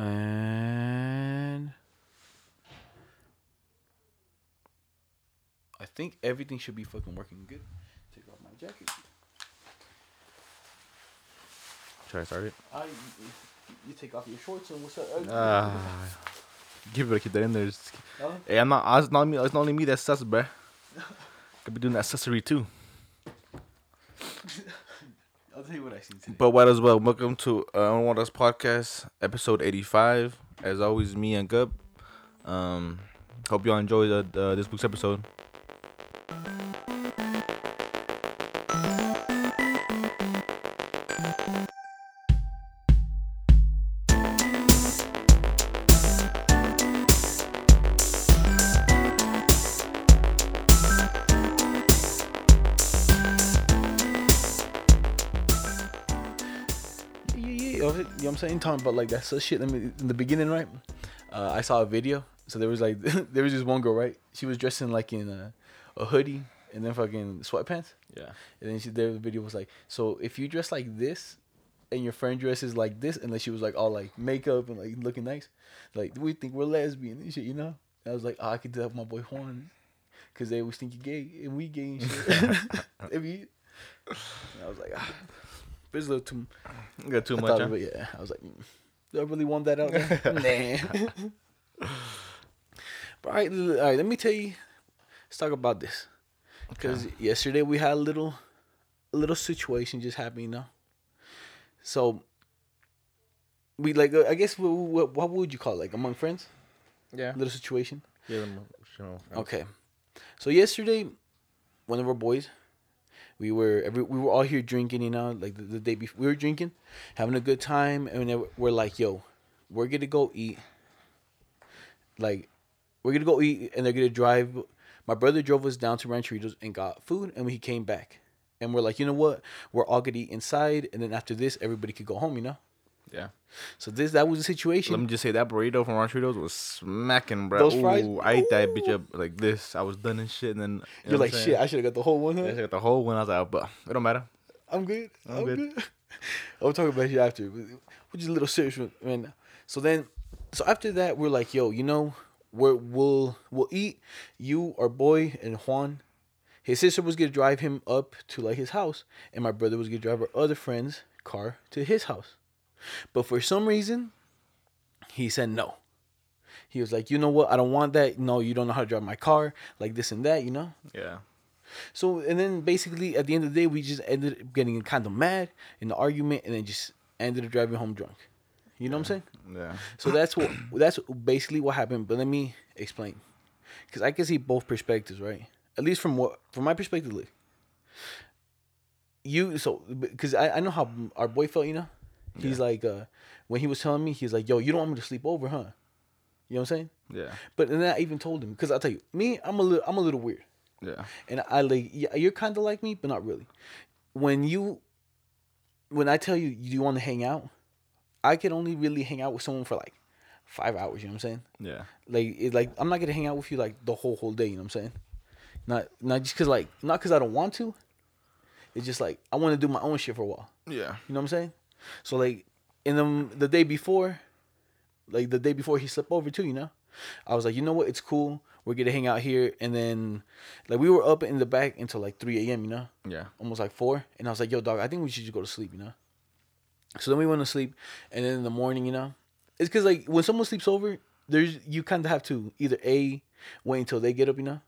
And I think everything should be fucking working good. Take off my jacket. Should I start it? I, you take off your shorts and what's up? Uh, you better keep that in there. Just- Huh? Hey, I'm not. It's not me. It's not only me that's sus, bruh. Could be doing sussery too. Tell you what I seen today. But what as well? Welcome to uh, One Us Podcast, episode 85. As always, me and Gub. Um, hope y'all enjoy the, uh, this week's episode. Saying? Talking But like that sus shit Let me in the beginning, right? Uh, I saw a video. So there was like there was this one girl, right? She was dressed in like in a, a hoodie and then fucking sweatpants. Yeah. And then she there the video was like, so if you dress like this and your friend dresses like this, unless then she was like all like makeup and like looking nice, like we think we're lesbian and shit, you know? And I was like, oh, I could do that with my boy Juan, cause they always think you're gay and we gay and shit. They be- and I was like, ah, but it's a little too. Got too I much. thought Huh? it, yeah. I was like, mm, do I really want that out there? nah. but all right, all right, let me tell you. Let's talk about this. Because yesterday we had a little, a little situation just happen, you know. So. We like, uh, I guess, what, what, what would you call it? Like among friends, Yeah. little situation. Yeah. them, you know, Okay. So yesterday, one of our boys, we were every we were all here drinking, you know, like the, the day before we were drinking, having a good time, and we're like, "Yo, we're gonna go eat." Like, we're gonna go eat, and they're gonna drive. My brother drove us down to Rancheritos and got food, and he came back, and we're like, you know what? We're all gonna eat inside, and then after this, everybody could go home, you know. Yeah. So this that was the situation. Let me just say that burrito from Rancheritos was smacking, bro. Those fries? Ooh, I ate that bitch up like this. I was done and shit, and then you you're like, shit. I should have got the whole one. Huh? I got the whole one. I was like, but it don't matter. I'm good. I'm, I'm good. good. I'll talk about you after. We're just a little serious right now. So then, so after that, we're like, yo, you know, we're, we'll we'll eat. You, our boy, and Juan. His sister was gonna drive him up to like his house, and my brother was gonna drive our other friend's car to his house. But for some reason, he said no. He was like, you know what? I don't want that. No, you don't know how to drive my car, like this and that, you know. Yeah. So and then basically at the end of the day, we just ended up getting kind of mad in the argument, and then just ended up driving home drunk. You know what I'm saying? Yeah. So that's what that's basically what happened. But let me explain, because I can see both perspectives, right? At least from what from my perspective, look. You so because I, I know how our boy felt, you know. He's like uh when he was telling me, he's like, "Yo, you don't want me to sleep over, huh?" You know what I'm saying? Yeah. But then I even told him because I'll tell you, me, I'm a little I'm a little weird. Yeah. And I like yeah, you're kind of like me, but not really. When you, when I tell you you want to hang out, I can only really hang out with someone for like five hours. You know what I'm saying? Yeah. Like it, like I'm not gonna hang out with you like the whole whole day. You know what I'm saying? Not not just cause like not cause I don't want to. It's just like I want to do my own shit for a while. Yeah. You know what I'm saying? So like in the the day before, like the day before he slept over too, you know, I was like, you know what, it's cool. We're gonna hang out here, and then like we were up in the back until like 3 a.m. You know, Yeah. almost like four, and I was like, yo, dog, I think we should just go to sleep. You know. So then we went to sleep, and then in the morning, you know, it's because like when someone sleeps over, there's you kind of have to either a wait until they get up, you know,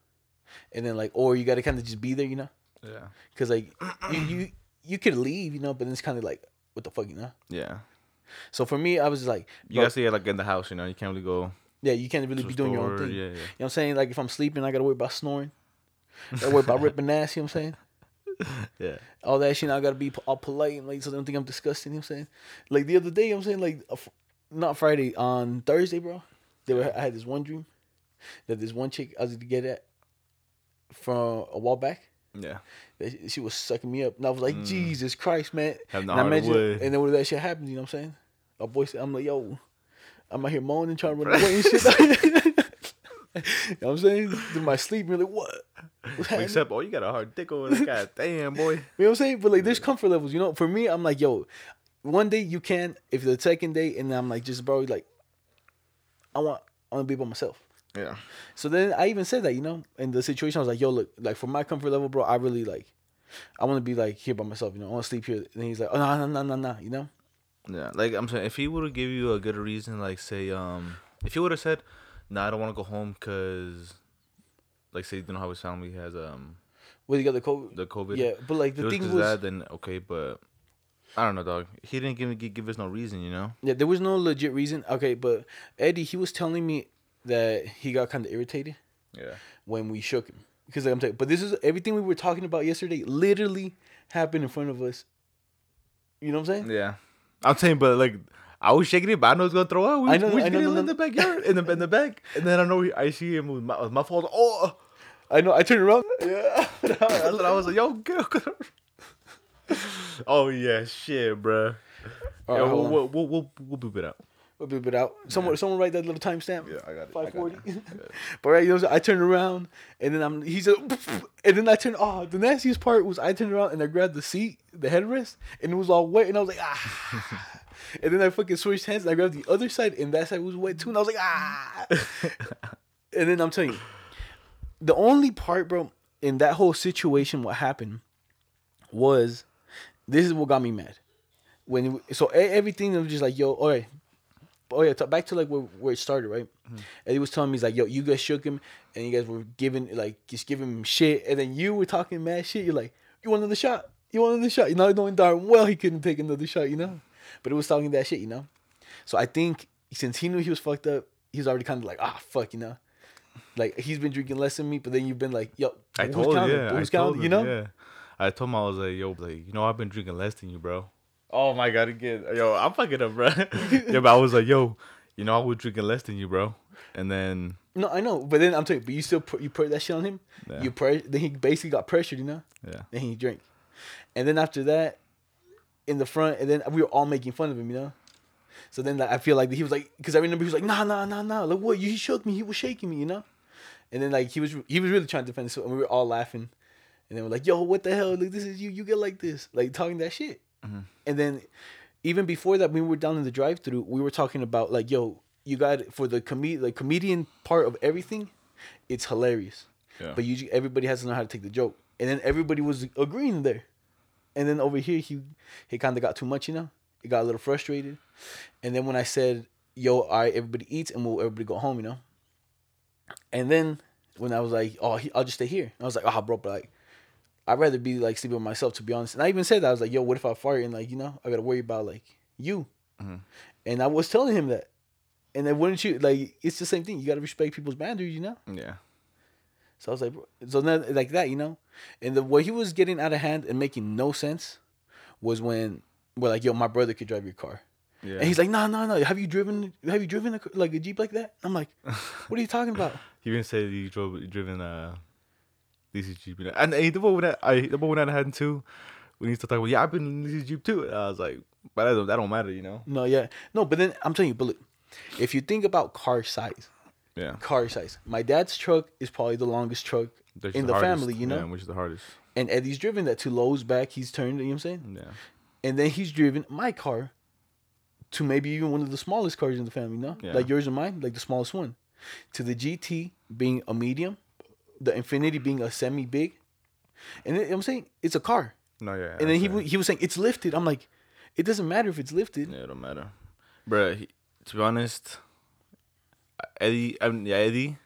and then like or you got to kind of just be there, you know. Yeah. Cause like you you you could leave, you know, but then it's kind of like what the fuck, you know. Yeah. So for me, I was like, You gotta stay like in the house, you know. You can't really go. yeah, you can't really be doing your own thing. yeah, You yeah. know what I'm saying? Like if I'm sleeping, I gotta worry about snoring. I gotta worry about ripping ass. You know what I'm saying? Yeah. All that shit. I gotta be all polite and like so they don't think I'm disgusting. You know what I'm saying? Like the other day, you know what I'm saying like a not Friday on Thursday, bro. They were, I had this one dream that this one chick I was to get at from a while back. Yeah. that She was sucking me up, and I was like, mm. Jesus Christ, man! Have and I imagine, and then when that shit happens, you know what I'm saying? A boy said, I'm like, yo, I'm out here moaning, trying to run away and shit. you know what I'm saying? In my sleep, you're like, what? Except, oh, you got a hard dick over there. God damn, boy. You know what I'm saying? But like, there's comfort levels. You know, for me, I'm like, yo, one day you can. If the second day, and I'm like, just bro, like, I want I want to be by myself. Yeah. So then I even said that, you know, in the situation, I was like, yo, look, like for my comfort level, bro, I really like, I want to be like here by myself, you know, I want to sleep here. And he's like, oh, no, no, no, no, no, you know? Yeah. Like I'm saying, if he would have give you a good reason, like say, um, if he would have said, "Nah, I don't want to go home," cause, like, say, you know how his family has um Well, you got the COVID. the COVID. Yeah, but like the thing was that, then okay, but I don't know, dog. He didn't give give, give us no reason, you know. yeah, there was no legit reason. Okay, but Eddie, he was telling me that he got kind of irritated Yeah. when we shook him because like, I'm telling, but this is everything we were talking about yesterday. Literally happened in front of us. You know what I'm saying? Yeah. I'm saying, but like. I was shaking it, but I know it's gonna throw up. We, I know- we I know, no, in the backyard, in the in the back, and then I know I see him with my, with my fault. Oh, I know. I turned around. yeah. I was like, yo, up. oh yeah, shit. All right, hold on. we'll, we'll, we'll, we'll beep it out. We'll beep it out. Someone, someone write that little timestamp. Yeah, I got it. Five forty. but right, you know? I turned around and then I'm. He's a, and then I turned. Oh, the nastiest part was I turned around and I grabbed the seat, the headrest, and it was all wet, and I was like, ah. and then I fucking switched hands and I grabbed the other side, and that side was wet too, and I was like, ah. and then I'm telling you, the only part, bro, in that whole situation, what happened was, this is what got me mad. When so everything was just like, yo, all right, oh yeah, back to like where, where it started, right? And he was telling me he's like, yo, you guys shook him, and you guys were giving like just giving him shit, and then you were talking mad shit. You're like, you want another shot? You want another shot? You know, knowing darn well he couldn't take another shot, you know. But it was talking that shit, you know. So I think since he knew he was fucked up, he was already kind of like, ah, fuck, you know. Like he's been drinking less than me, but then you've been like, yo, I told you, counting? yeah. I told counting? You know. Yeah. I told him I was like, yo, like, you know, I've been drinking less than you, bro. Oh my god, again, yo, I'm fucking up, bro. yeah, but I was like, yo, you know, I was drinking less than you, bro. And then, No, I know, but then I'm telling you, but you still put you put that shit on him. Yeah. You pre- then he basically got pressured, you know. yeah, Then he drank, and then after that, in the front, and then we were all making fun of him, you know. So then like, I feel like he was like, because I remember he was like, nah, nah, nah, nah, like what? He shook me. He was shaking me, you know. And then like he was he was really trying to defend himself, and we were all laughing, and then we're like, yo, what the hell? Like this is you. You get like this, like talking that shit. And then even before that, when we were down in the drive-through, we were talking about like, yo, you got for the com- like comedian part of everything, it's hilarious. Yeah. But you everybody has to know how to take the joke. And then everybody was agreeing there. And then over here he he kind of got too much, you know. He got a little frustrated. And then when I said, "Yo, all right, everybody eats and we'll everybody go home," you know. And then when I was like, "Oh, he, I'll just stay here," I was like, "Ah, bro, but like, I'd rather be like sleeping with myself, to be honest." And I even said that I was like, "Yo, what if I fart and like, you know, I gotta worry about like you." And I was telling him that. And then wouldn't you like? It's the same thing. You gotta respect people's boundaries, you know. yeah, So I was like, so then like that, you know, and the where he was getting out of hand and making no sense was when we're like, yo, my brother could drive your car, yeah. and he's like, no, no, no, have you driven, have you driven a, like a jeep like that? I'm like, what are you talking about? he even said he drove driven uh, Lisa's Jeep, you know. and hey, the one that I the one that I had too. When he started talking, about, yeah, I've been in Lisa's Jeep too. And I was like, but that don't, that don't matter, you know. No, yeah, no, but then I'm telling you, but look, if you think about car size, Yeah, car size, my dad's truck is probably the longest truck That's in the, hardest. family, you know, yeah, which is the hardest. and Eddie's driven that to Lowe's back, he's turned, you know what I'm saying? Yeah, and then he's driven my car to maybe even one of the smallest cars in the family, no? Yeah. Like yours and mine, like the smallest one. To the GT being a medium, the Infiniti being a semi big. And then, I'm saying it's a car. no, yeah. And then he saying- he was saying it's lifted. I'm like, it doesn't matter if it's lifted. Yeah, it don't matter, He, to be honest, Eddie, I mean, yeah, Eddie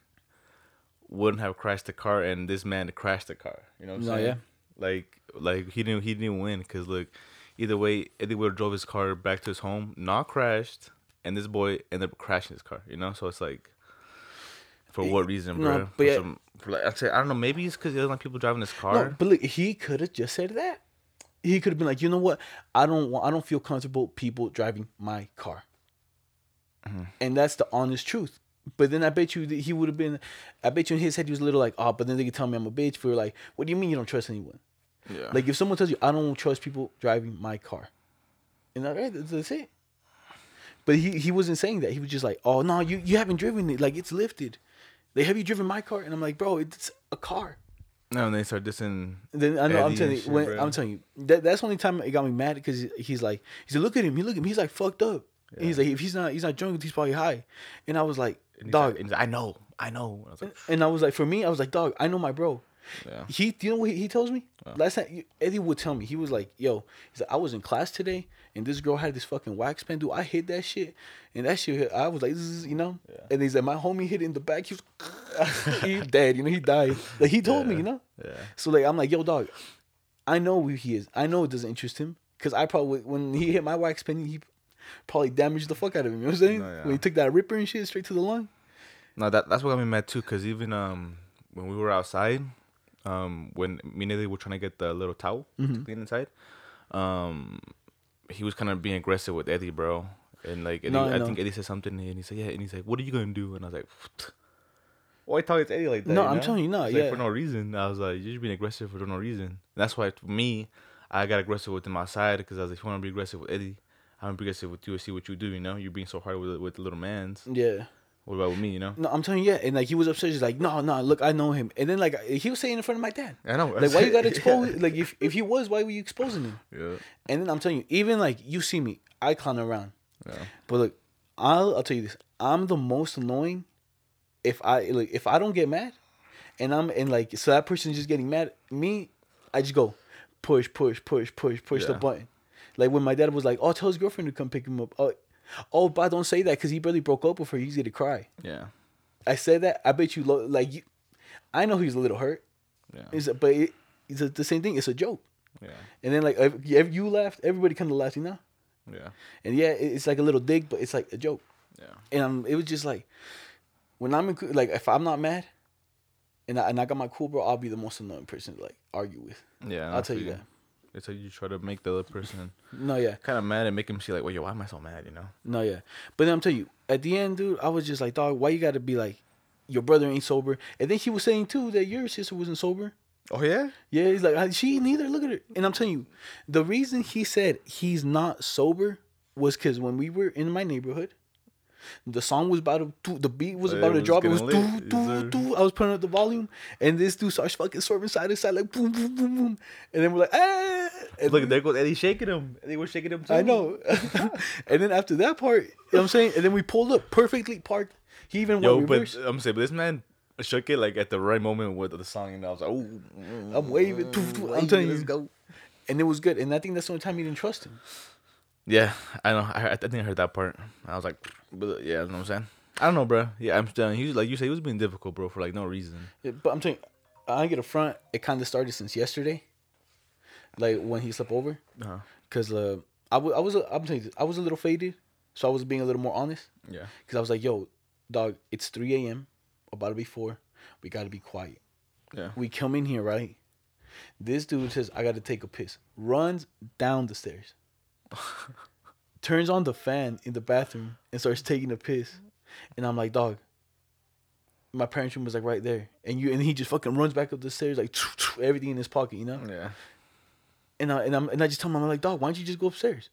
wouldn't have crashed the car, and this man crashed the car. You know what I'm No, saying? yeah. Like, like he didn't, he didn't win because look, either way, Eddie would have drove his car back to his home, not crashed, and this boy ended up crashing his car. You know, so it's like, for what reason, no, bro? but yeah- some, like, I say, I don't know. Maybe it's because he doesn't like people driving his car. No, but look, he could have just said that. He could have been like, you know what? I don't want. I don't feel comfortable people driving my car. Mm-hmm. And that's the honest truth. But then I bet you that he would have been. I bet you in his head he was a little like, oh, but then they could tell me I'm a bitch for like, what do you mean you don't trust anyone? yeah. Like if someone tells you I don't trust people driving my car, and that's, that's it. But he he wasn't saying that. He was just like, oh no, you you haven't driven it. Like it's lifted. Like have you driven my car? And I'm like, bro, it's a car. no, and they start dissing. Then I know I'm telling you, shit, when. I'm telling you that that's the only time it got me mad because he's like, he said, look at him, he look at him, he's like fucked up. And he's like, if he's not, he's not drunk. He's probably high. And I was like, dog. like, he's like, I know, I know. And I like, and I was like, for me, I was like, dog. I know my bro. Yeah, He, you know what he, tells me? Last time Eddie would tell me, he was like, "Yo, he's like, I was in class today, and this girl had this fucking wax pen, dude. I hit that shit, and that shit, I was like, you know." Yeah. And he's like, my homie hit it in the back. He was, he dead, you know. He died. Like he told me, you know. yeah, So like, I'm like, yo, dog. I know who he is. I know it doesn't interest him because I probably when he hit my wax pen, he probably damaged the fuck out of him. You know what I'm saying? No, yeah. When he took that ripper and shit straight to the lung. No, that that's what got me mad too. Cause even um when we were outside, um when me and Eddie were trying to get the little towel to clean inside, um he was kind of being aggressive with Eddie, bro. And like Eddie, No, I I, think Eddie said something, and he said, "Yeah," and he's like, "What are you gonna do?" And I was like, "Why talking to Eddie like that?" No, you I'm know? telling you, no, It's like, yeah. for no reason. I was like, "You're just being aggressive for no reason." And that's why for me, I got aggressive with him outside because I was like, "If you want to be aggressive with Eddie, I'm gonna aggressive with you and see what you do." You know, you're being so hard with with the little man's. Yeah. What about with me? You know? No, I'm telling you, yeah. And like he was upset. He's like, no, no, look, I know him. And then like he was saying in front of my dad. I know. Like, why you gotta expose? Like, if if he was, why were you exposing him? Yeah. And then I'm telling you, even like you see me, I clown around. Yeah. But look, I'll I'll tell you this. I'm the most annoying if I like if I don't get mad, and I'm and like so that person's just getting mad. at Me, I just go push, push, push, push, push the button. Like when my dad was like, "Oh, tell his girlfriend to come pick him up." Oh, oh, but don't say that because he barely broke up with her. He's gonna cry. Yeah. I said that. I bet you lo- like you. I know he's a little hurt. Yeah. It's, but it, it's a, the same thing. It's a joke. Yeah. And then like if, if you laughed, everybody kind of laughed, you know. Yeah. And yeah, it- it's like a little dig, but it's like a joke. Yeah. And um, it was just like when I'm in, like if I'm not mad, and I, and I got my cool bro, I'll be the most annoying person to like argue with. Yeah. I'll tell you that. It's like you try to make the other person No, yeah, kind of mad and make him see like, well, yo, why am I so mad? You know? no, yeah. But then I'm telling you, at the end, dude, I was just like, dog, why you got to be like, your brother ain't sober? And then he was saying too that your sister wasn't sober. Oh yeah. Yeah, he's like, "Ah, she neither. Look at her. And I'm telling you, the reason he said he's not sober was because when we were in my neighborhood, the song was about to, the beat was about it to was drop. It was doo, doo, doo. I was putting up the volume, and this dude starts fucking swerving side to side, like boom, boom, boom, boom. And then we're like, ah. And Look, there goes Eddie shaking him. Eddie was shaking him too. I know. and then after that part, you know what I'm saying? And then we pulled up perfectly parked. He even Yo, went but reverse. I'm saying, but this man shook it like at the right moment with the song, and I was like, oh, I'm waving. I'm telling you. go. And it was good. And I think that's the only time you didn't trust him. Yeah, I know. I, I think I heard that part. I was like, but yeah, you know what I'm saying. I don't know, bro. Yeah, I'm telling you, he was like you say, he was being difficult, bro, for like no reason. Yeah, But I'm you, I get a front. It kind of started since yesterday, like when he slept over. Uh-huh. Cause uh, I wa- I was a, I'm telling you, this, I was a little faded, so I was being a little more honest. Yeah, Cause I was like, yo, dog, it's 3 a.m. About to be four. We gotta be quiet. yeah, We come in here, right? This dude says, I gotta take a piss. Runs down the stairs. turns on the fan in the bathroom and starts taking a piss. And I'm like, dog. My parents' room was like right there, and you and he just fucking runs back up the stairs like everything in his pocket, you know. yeah. And I and I'm and I just tell him I'm like, dog, why don't you just go upstairs?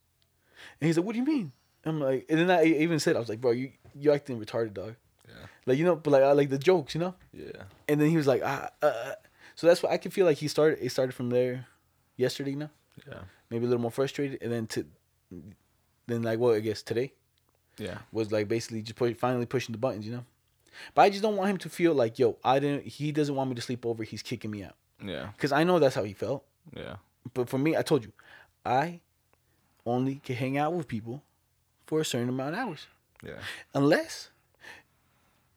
And he's like, what do you mean? I'm like, and then I even said I was like, bro, you you acting retarded, dog. Yeah. Like you know, but like I like the jokes, you know. Yeah, And then he was like, ah, uh, uh. so that's why I can feel like he started. It started from there, yesterday, you know, yeah, maybe a little more frustrated, and then to, then like well, I guess today yeah, was like basically just push, finally pushing the buttons, you know. But I just don't want him to feel like, yo, I didn't. He doesn't want me to sleep over. He's kicking me out yeah, because I know that's how he felt. yeah, But for me, I told you, I only can hang out with people for a certain amount of hours, yeah. unless,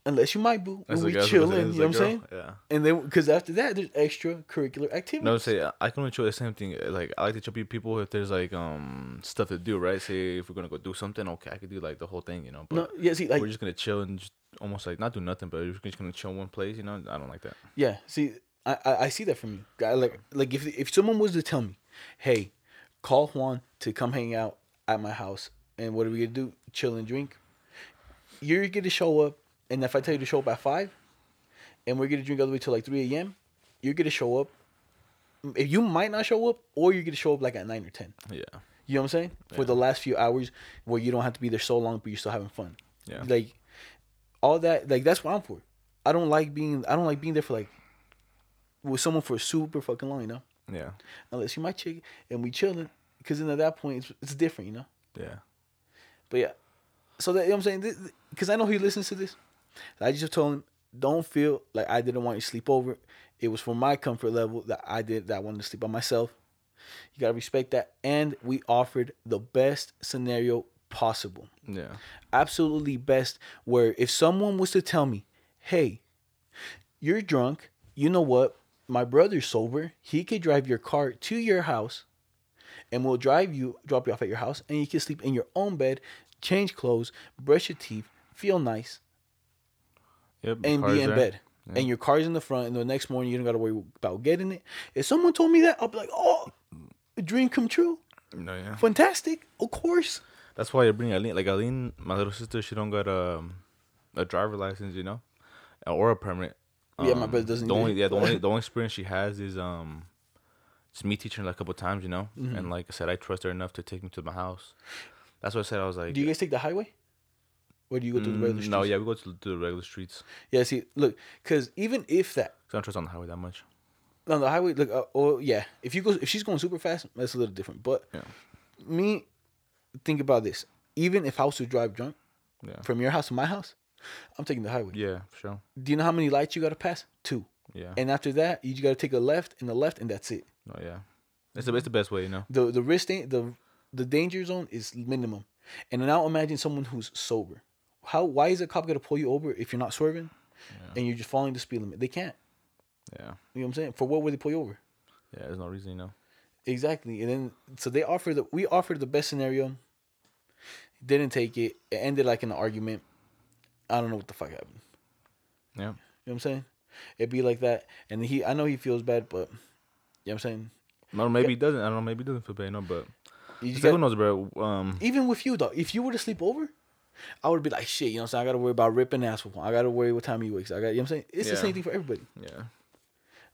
unless you might boo when we chilling. You know what I'm saying? Yeah. And then because after that, there's extracurricular activities. No, say I can only show the same thing. Like I like to show people if there's like um stuff to do, right? Say if we're gonna go do something, okay, I could do like the whole thing, you know. But No, yeah, see, like, we're just gonna chill and just almost like not do nothing, but we're just gonna chill in one place, you know. I don't like that. yeah, see, I, I, I see that from you. I, like, like if if someone was to tell me, hey, call Juan to come hang out at my house, and what are we gonna do? Chill and drink. You're gonna show up, and if I tell you to show up at five, and we're gonna drink all the way till like three a.m., you're gonna show up. If you might not show up, or you're gonna show up like at nine or ten. Yeah, You know what I'm saying? For the last few hours where you don't have to be there so long, but you're still having fun. Yeah. Like all that, like that's what I'm for. I don't like being. I don't like being there for like with someone for super fucking long. You know, yeah, unless you're my chick and we chilling, because then at that point it's, it's different. You know. yeah, But yeah, So that you know what I'm saying, because I know he listens to this. I just told him, don't feel like I didn't want you to sleep over. It was for my comfort level that I did that I wanted to sleep by myself. You gotta respect that. And we offered the best scenario possible. Yeah. Absolutely best. Where if someone was to tell me, hey, you're drunk, you know what? My brother's sober. He could drive your car to your house and we'll drive you, drop you off at your house, and you can sleep in your own bed, change clothes, brush your teeth, feel nice, Yep. and be in there. bed. And your car's in the front, and the next morning you don't gotta worry about getting it. If someone told me that, I'll be like, oh, a dream come true. No, yeah. Fantastic. Of course. That's why I bring Aline. Like Aline, my little sister, she don't got um, a driver license, you know, or a permit. Yeah, my Um, brother doesn't The only yeah, the only the only experience she has is um, just me teaching her like a couple times, you know. Mm-hmm. And like I said, I trust her enough to take me to my house. That's what I said. I was like, Do you guys take the highway? Or do you go through the regular "Mm, streets? no, yeah, we go to, to the regular streets. Yeah, see, look, because even if that, I don't trust on the highway that much. on the highway, look, uh, oh yeah, if you go, if she's going super fast, that's a little different. But Yeah. me, think about this. Even if I was to drive drunk Yeah. from your house to my house, I'm taking the highway. Yeah, sure. Do you know how many lights you got to pass? Two. Yeah. And after that, you just got to take a left and a left, and that's it. Oh yeah. It's the it's the best way, you know. The the risk da- the the danger zone is minimum. And now imagine someone who's sober. How why is a cop gonna pull you over if you're not swerving, and you're just following the speed limit? They can't. Yeah. You know what I'm saying? For what would they pull you over? Yeah. There's no reason, you know. Exactly. And then so they offer the we offered the best scenario. Didn't take it. It ended like an argument. I don't know what the fuck happened. Yeah. You know what I'm saying? It'd be like that. And he I know he feels bad, but you know what I'm saying? No, maybe he doesn't. I don't know. Maybe he doesn't feel bad, no. But You it's just like, who knows, bro? Um, even with you though, if you were to sleep over, I would be like, shit, you know what I'm saying? I gotta worry about ripping ass with I gotta worry what time he wakes. I got you know what I'm saying? It's the same thing for everybody. yeah.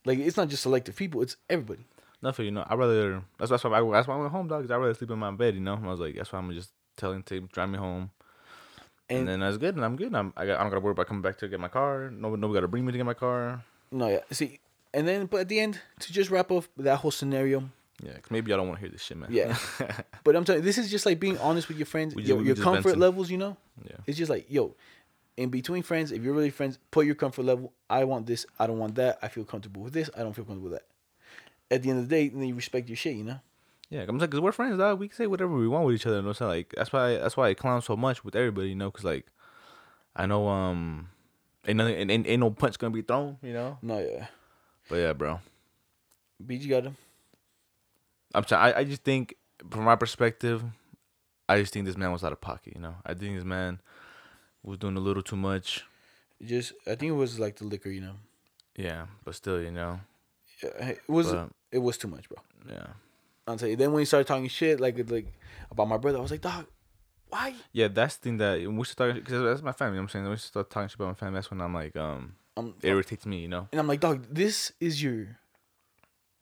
Like it's not just selective people, it's everybody. Nothing, you know. I rather that's that's why I that's why I went home, dog. Cause I rather sleep in my bed, you know. I was like, that's why I'm just telling to drive me home, and, And- then that's good, and I'm good. I'm I, got, I don't gotta worry about coming back to get my car. Nobody nobody gotta bring me to get my car. No, yeah. See, and then but at the end, to just wrap up that whole scenario, Yeah, cause maybe y'all don't want to hear this shit, man. Yeah. But I'm telling you, this is just like being honest with your friends, your, your comfort venting. levels. You know, yeah, it's just like yo, in between friends, if you're really friends, put your comfort level. I want this. I don't want that. I feel comfortable with this. I don't feel comfortable with that. At the end of the day, then you respect your shit. You know. Yeah. I'm like, cause we're friends, dog. We can say whatever we want with each other. You know, so like that's why that's why I clown so much with everybody, you know, cause like I know um ain't nothing ain't, ain't, ain't no punch gonna be thrown, you know. No, yeah. But yeah, bro. BG got him. I'm sorry. I, I just think, from my perspective, I just think this man was out of pocket. You know, I think this man was doing a little too much. Just, I think it was like the liquor. You know, Yeah, but still, you know, Yeah, it was But- it was too much, bro. yeah, Tell you. Then when he started talking shit, like like about my brother, I was like, dog, why? yeah. That's the thing that when we start because that's my family. You know what I'm saying when we start talking shit about my family. That's when I'm like, um, Um, it irritates me. You know. and I'm like, dog, this is your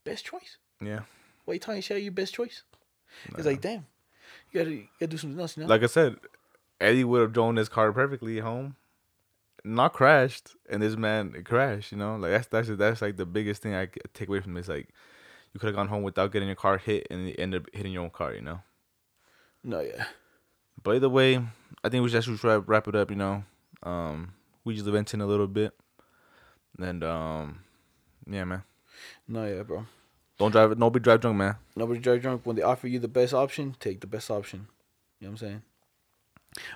best choice. Yeah. Why you talking shit? Your best choice. It's like, damn, you gotta, you gotta do something else, you know? Like I said, Eddie would have drove his car perfectly home, not crashed, and this man crashed. You know, like that's that's that's like the biggest thing I take away from this. Like, you could have gone home without getting your car hit, and you end up hitting your own car. You know. no, yeah, But either way, I think we just should wrap, wrap it up. You know, um, we just venting a little bit, and um, yeah, man. no, yeah, bro. Don't drive. It, nobody drive drunk, man. Nobody drive drunk. When they offer you the best option, take the best option. You know what I'm saying?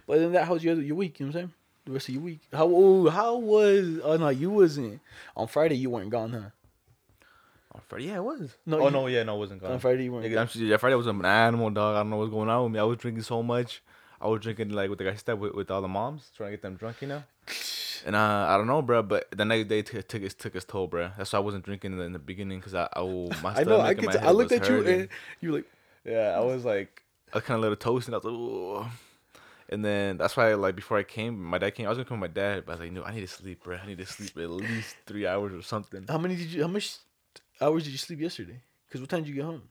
But then that, how's your your week? You know what I'm saying? The rest of your week. How oh, how was? Oh no, you wasn't on Friday. You weren't gone, huh? On Friday, yeah, it was. No, oh you- no, yeah, no, it wasn't gone. On Friday you weren't. Nigga, gone. I'm, yeah, Friday was an animal, dog. I don't know what's going on with me. I was drinking so much. I was drinking like with the guy step with, with all the moms, trying to get them drunk, you know. And uh, I don't know, bro. But the next day t- took its took its toll, bro. That's why I wasn't drinking in the, in the beginning, cause I oh my I know. I and could. my t- head I looked was at you and you were like, Yeah, I was like, I was kind of a little toasted. I was like, Ooh. and then that's why, like, before I came, my dad came. I was gonna come with my dad, but I was like, no, I need to sleep, bro. I need to sleep at least three hours or something. how many did you? How much hours did you sleep yesterday? Because what time did you get home?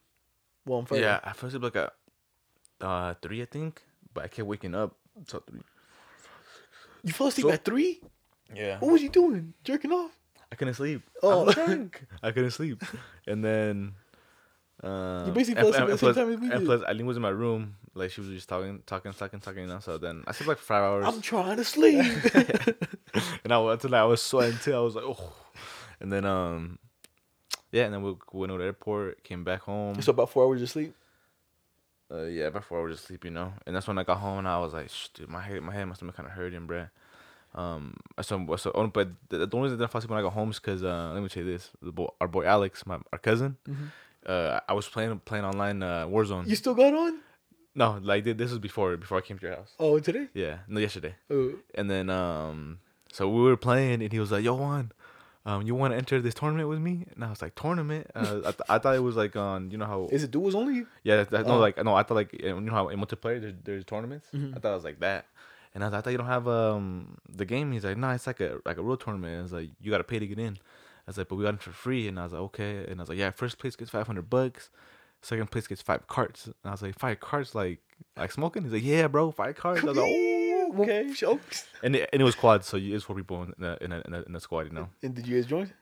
Well, on Friday. Yeah, I fell asleep like at uh three, I think, but I kept waking up until three. You fell asleep So- at three. Yeah, What was you doing? Jerking off? I couldn't sleep. Oh. I couldn't sleep, and then. Uh, You basically fell asleep at the same time as we And plus, Eileen was in my room, Like she was just talking, talking, talking, talking. You know. So then I slept like five hours. I'm trying to sleep. and I like I was sweating too. I was like, oh. And then um, yeah, and then we went to the airport, came back home. so about four hours of sleep. Uh, yeah, about four hours of sleep, you know. And that's when I got home and I was like, dude, my head, my head must have been kind of hurting, bruh. Um, so, so oh, but the, the only reason I fall asleep when I got home is because uh, let me tell you this: the boy, our boy Alex, my our cousin, uh, I was playing playing online uh, Warzone. You still got on? no, like this was before before I came to your house. Oh, today? Yeah, no, yesterday. Oh. And then um, so we were playing, and he was like, "Yo, Juan, um, you want to enter this tournament with me?" And I was like, "Tournament?" Uh, I, th- I thought it was like on, you know how Is it duels only? yeah, that, no, Oh. like no, I thought like you know how in multiplayer there's, there's tournaments. I thought it was like that, and I was like, I thought you don't have um the game. He's like, no, it's like a like a real tournament. And it's like you gotta pay to get in. I was like, but we got it for free, and I was like, okay, and I was like, yeah, first place gets five hundred bucks, second place gets five carts, and I was like, five carts, like like smoking. He's like, yeah, bro, five carts. I was like, oh, okay, Jokes. and it, and it was quad, so it's four people in the in a, in a, in a squad, you know. And did you guys join?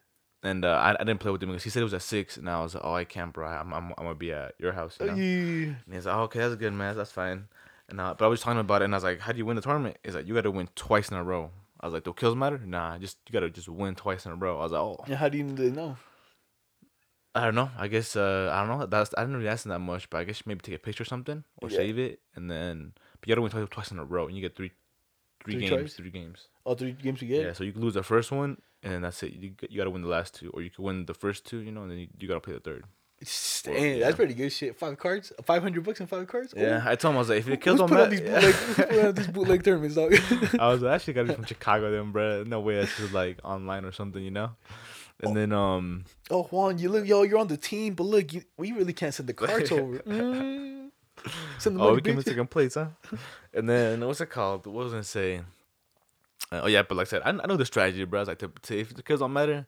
And uh, I, I didn't play with him because he said it was at six, and I was like, oh, I can't, bro. I'm I'm, I'm gonna be at your house. You know? Yeah. And he's like, oh, okay, that's good, man. That's fine. And uh, but I was talking about it, and I was like, how do you win the tournament? He's like, you got to win twice in a row. I was like, do kills matter? Nah, just you got to just win twice in a row. I was like, oh, And how do you know? I don't know. I guess uh, I don't know. That's I didn't really ask him that much, but I guess maybe take a picture or something or Yeah. save it, and then but you got to win twice, twice in a row, and you get three, three, Three games, tries? three games. Oh, three games you Yeah. So you can lose the first one, and then that's it. You you got to win the last two, or you can win the first two, you know, and then you, you got to play the third. It's- Well, Damn, yeah. that's pretty good shit. Five cards? 500 bucks and five cards? Yeah, Ooh. I told him I was like, if it kills on matter, these bootleg, on these bootleg tournaments, dog? I was like, actually got it from Chicago then, bro. No way that's just like online or something, you know. And then um, oh, Juan, you look, yo, you're on the team, but look, you, we really can't send the cards over. Mm. Send the oh, we came in second place, huh? and then what's it called? What was I gonna say? Uh, oh yeah, but like I said, I, I know the strategy, bro. I was like, to, to, if the kills don't matter,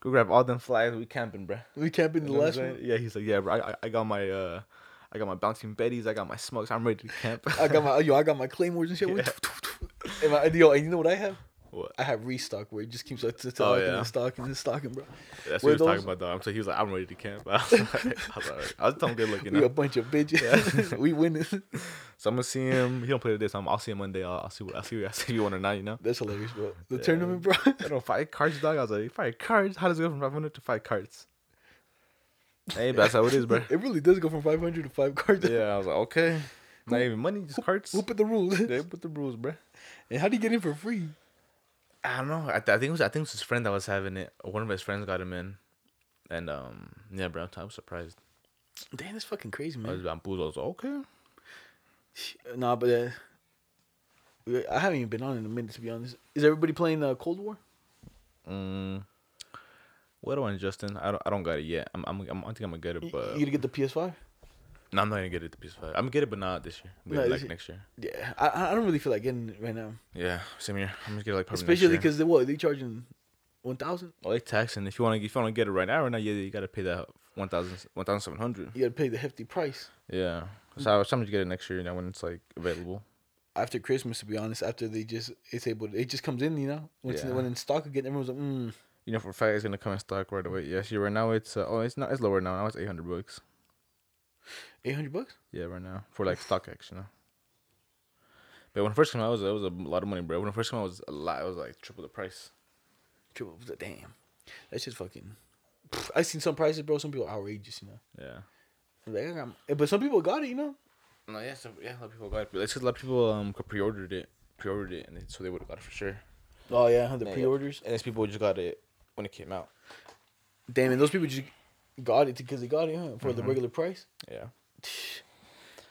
go grab all them flags. We camping, bro. We camping the You know what last one. Yeah, he's like, yeah, bro. I, I- I got my uh, I got my bouncing betties. I got my smokes. I'm ready to camp. I got my yo, I got my claymores and shit. Yeah. And my, yo, and you know what I have? What? I have restock where it just keeps like, Oh, oh, yeah. and stocking and stocking, bro. That's Were what he was talking about, though. I'm saying he was like, I'm ready to camp. I was like, I was, like, I was telling good looking. We a bunch of bitches. we winning. So I'm gonna see him. He don't play today, so I'm, I'll see him Monday. I'll, I'll see what I'll see. I'll see if you want or not. You know. That's hilarious, bro. The Yeah. tournament, bro. I don't know, five cards, dog. I was like, five cards. How does it go from 500 to five cards? Hey, but that's how it is, bro. It really does go from 500 to five cards. Yeah, I was like, okay. Not even money, just cards. Who put the rules? They put the rules, bro. And how do you get in for free? I don't know. I, th- I think it was I think it was his friend that was having it. One of his friends got him in, and um, yeah, bro, I was surprised. Damn, that's fucking crazy, I was man. bamboozled. I was like, okay. Nah, but uh, I haven't even been on in a minute to be honest. Is everybody playing uh, Cold War? Mm, what do I, Justin? I don't, I don't got it yet. I'm, I'm, I'm I think I'm gonna get it, but you gonna get the PS5? No, I'm not gonna get it the PS5. I'm gonna get it, but not this year. No, Maybe this like year. next year. Yeah, I I don't really feel like getting it right now, Yeah, same year. I'm gonna get it like probably especially next year. because they what they charging one thousand. Oh, they taxing. If you want to, if you want to get it right now, right now, yeah, you gotta pay that 1,000 1,700. You gotta pay the hefty price Yeah. So I was trying to get it next year, you know, when it's like available. after Christmas. To be honest, after they just it's able, it just comes in. You know, when it's Yeah. when in stock again, everyone's like, mm. You know, for a fact, it's gonna come in stock right away. Yes, yeah, right now it's uh, oh, it's not, it's lower now. Now it's 800 bucks. Eight hundred bucks. Yeah, right now for like StockX, you know. But when it first came out, it was, it was a lot of money, bro. When it first came out, it was a lot. It was like triple the price. Triple, the damn, that's just fucking. I seen some prices, bro. Some people outrageous, you know. Yeah. Like, I got, but some people got it, you know. No, yeah, so, yeah, a lot of people got it. But it's 'cause a lot of people um pre-ordered it, pre-ordered it, and it, so they would have got it for sure. Oh yeah, the Yeah, yeah. pre-orders. And these people just got it when it came out. Damn, and those people just got it because he got it, huh? For the Mhm. regular price. Yeah.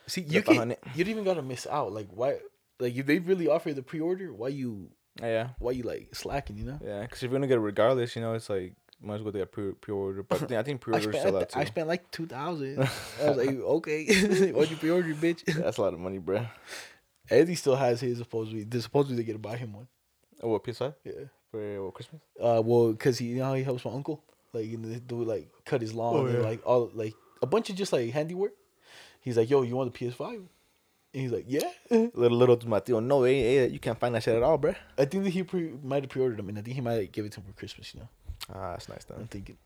See, you can you don't even gotta miss out. Like why? Like if they really offer the pre-order, why you Yeah. why you like slacking? You know. Yeah, because if you're gonna get it regardless, you know, it's like might as well get pre pre order. But I think pre I orders spent, I, out too. I spent like two thousand. I was like, okay, why'd you pre-order, bitch? That's a lot of money, bro. Eddie still has his supposedly. They supposedly they get to buy him one. Oh, what PS5 Yeah. for what, Christmas? Uh, well, cause he you know he helps my uncle, like you know, they do like cut his lawn Oh, and like all like a bunch of just like handiwork. He's like, yo, you want the PS5? And he's like, yeah. Little little to Mateo, no, eh, eh, you can't find that shit at all, bro. I think that he pre- might have pre-ordered them, and I think he might give it to him for Christmas. You know, Ah, that's nice though. I'm thinking.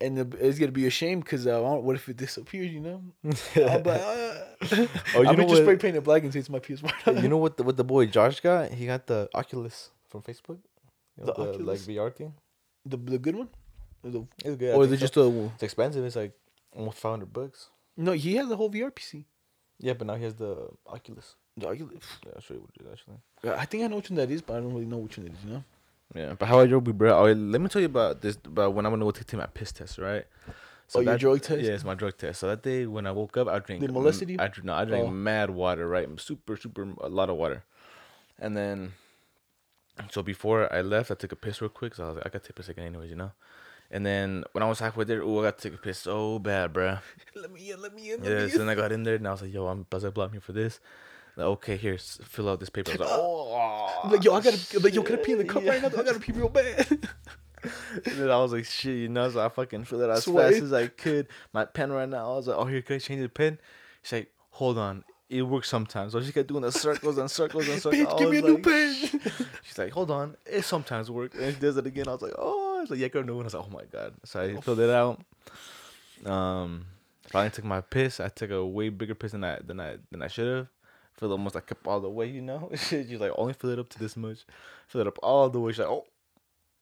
and the, it's gonna be a shame because uh, what if it disappears? You know, I'm like, uh, Oh, you I'm know just spray what? paint it black and say it's my PS4. you know what? The, what the boy Josh got? He got the Oculus from Facebook. You know, The the, like Oculus? VR thing. the the good one, Or the, It's good. Or is think it so. just a It's expensive. It's like almost five hundred bucks. no? He has the whole VR PC. Yeah, but now he has the Oculus. The Oculus. Yeah, I'll show you what it is actually. Uh, I think I know which one that is, but I don't really know which one it is. You know. Yeah, but how I drove, bro? Oh, let me tell you about this. About when I'm gonna go take my piss test, right? Oh, your drug test? Yeah, it's my drug test. So that day when I woke up, I drank. They molested you? I dr- no, I drank Oh. mad water, right? Super, super, a lot of water, and then. So before I left, I took a piss real quick. So I was like, I got to take a piss again, anyways, you know. And then when I was halfway there, oh, I got to take a piss so bad, bruh. Let me in. Let me in. Yeah, Let me so in. then I got in there and I was like, yo, I'm buzzer block me for this. Like, okay, here, fill out this paper. I was like, oh, I'm like yo, I gotta. Like yo, can I pee in the cup Yeah. right now? I gotta pee real bad. And then I was like, shit, you know, so I fucking filled it out as Sweat. fast as I could. My pen right now, I was like, oh, here, can I change the pen? She's like, hold on, it works sometimes. So she kept doing the circles and circles and circles. Bitch, give me a was new like, pen. She's like, hold on, it sometimes works. And she does it again. I was like, oh, it's like, yeah, girl, no. And I was like, oh my god. So I filled it out. Um, finally took my piss. I took a way bigger piss than I than I than I should have. Filled almost like up all the way, you know. She's like, only fill it up to this much. Fill it up all the way. She's like, oh,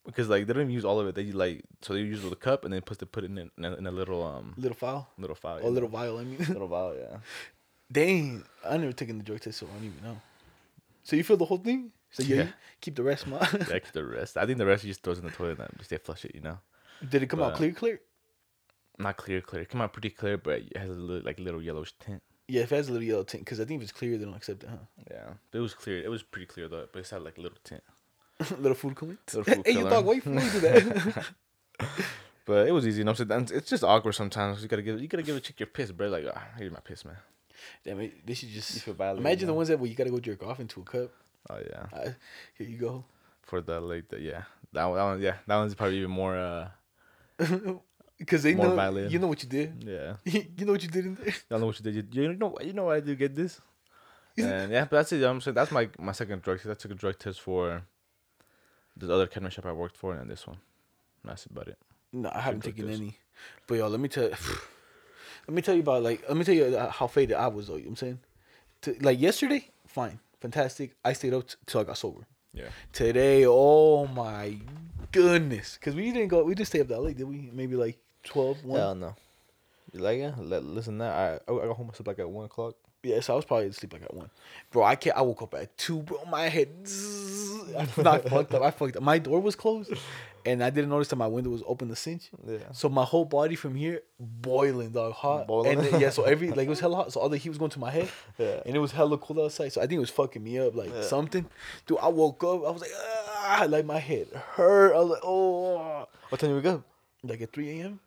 because like they don't even use all of it. They like so they use the cup and then put the put it in a, in a, in a little um little file. little file. Or you little vial. I mean. A little vial, yeah. Dang, I never taken the drug test, so I don't even know. So you feel the whole thing? So yeah, Yeah. keep the rest, man. Yeah, keep the rest. I think the rest he just throws in the toilet and just they flush it, you know. Did it come out clear, clear? Not clear, clear. It came out pretty clear, but it has a little like little yellowish tint. Yeah, if it has a little yellow tint, because I think if it's clear, they don't accept it, huh? Yeah, but it was clear. It was pretty clear though, but it had like a little tint. little food coloring. Little food hey, you dog, why you do that? But it was easy. You know, what I'm saying? And it's just awkward sometimes. You gotta give you gotta give a chick your piss, bro. Like, ah, here's my piss, man. Damn it, they should just You feel violated, imagine the ones that where you gotta go jerk off into a cup. Oh yeah, Uh, here you go. for the like the yeah that one, that one yeah that one's probably even more uh Because they More know violent. you know what you did. yeah. you know what you did in there. I know what you did. You, you know you know why I do get this. And yeah, but that's it. I'm saying that's my my second drug test. I took a drug test for the other chemist shop I worked for, and this one. That's about it. No, I haven't taken any. But yo, let me tell. let me tell you about like. Let me tell you how faded I was though. You know what I'm saying? To, like yesterday, fine, fantastic. I stayed up t- till I got sober. Yeah. Today, oh my goodness, because we didn't go. We just stayed up that late, did we? Maybe like 12, 1? Hell no. You like it? Let, listen, that I I got home myself like at one o'clock. Yeah, so I was probably asleep like at one. Bro, I can't. I woke up at two. Bro, my head. zzz, I, not fucked up. I fucked up. My door was closed, and I didn't notice that my window was open the cinch. Yeah. So my whole body from here boiling, dog, hot. Boiling? And then, yeah, so every like it was hella hot. So all the heat was going to my head. Yeah. And it was hella cold outside. So I think it was fucking me up, like Yeah. something. Dude, I woke up. I was like, ah, like my head hurt. I was like, oh, What time you wake up? like at three a.m.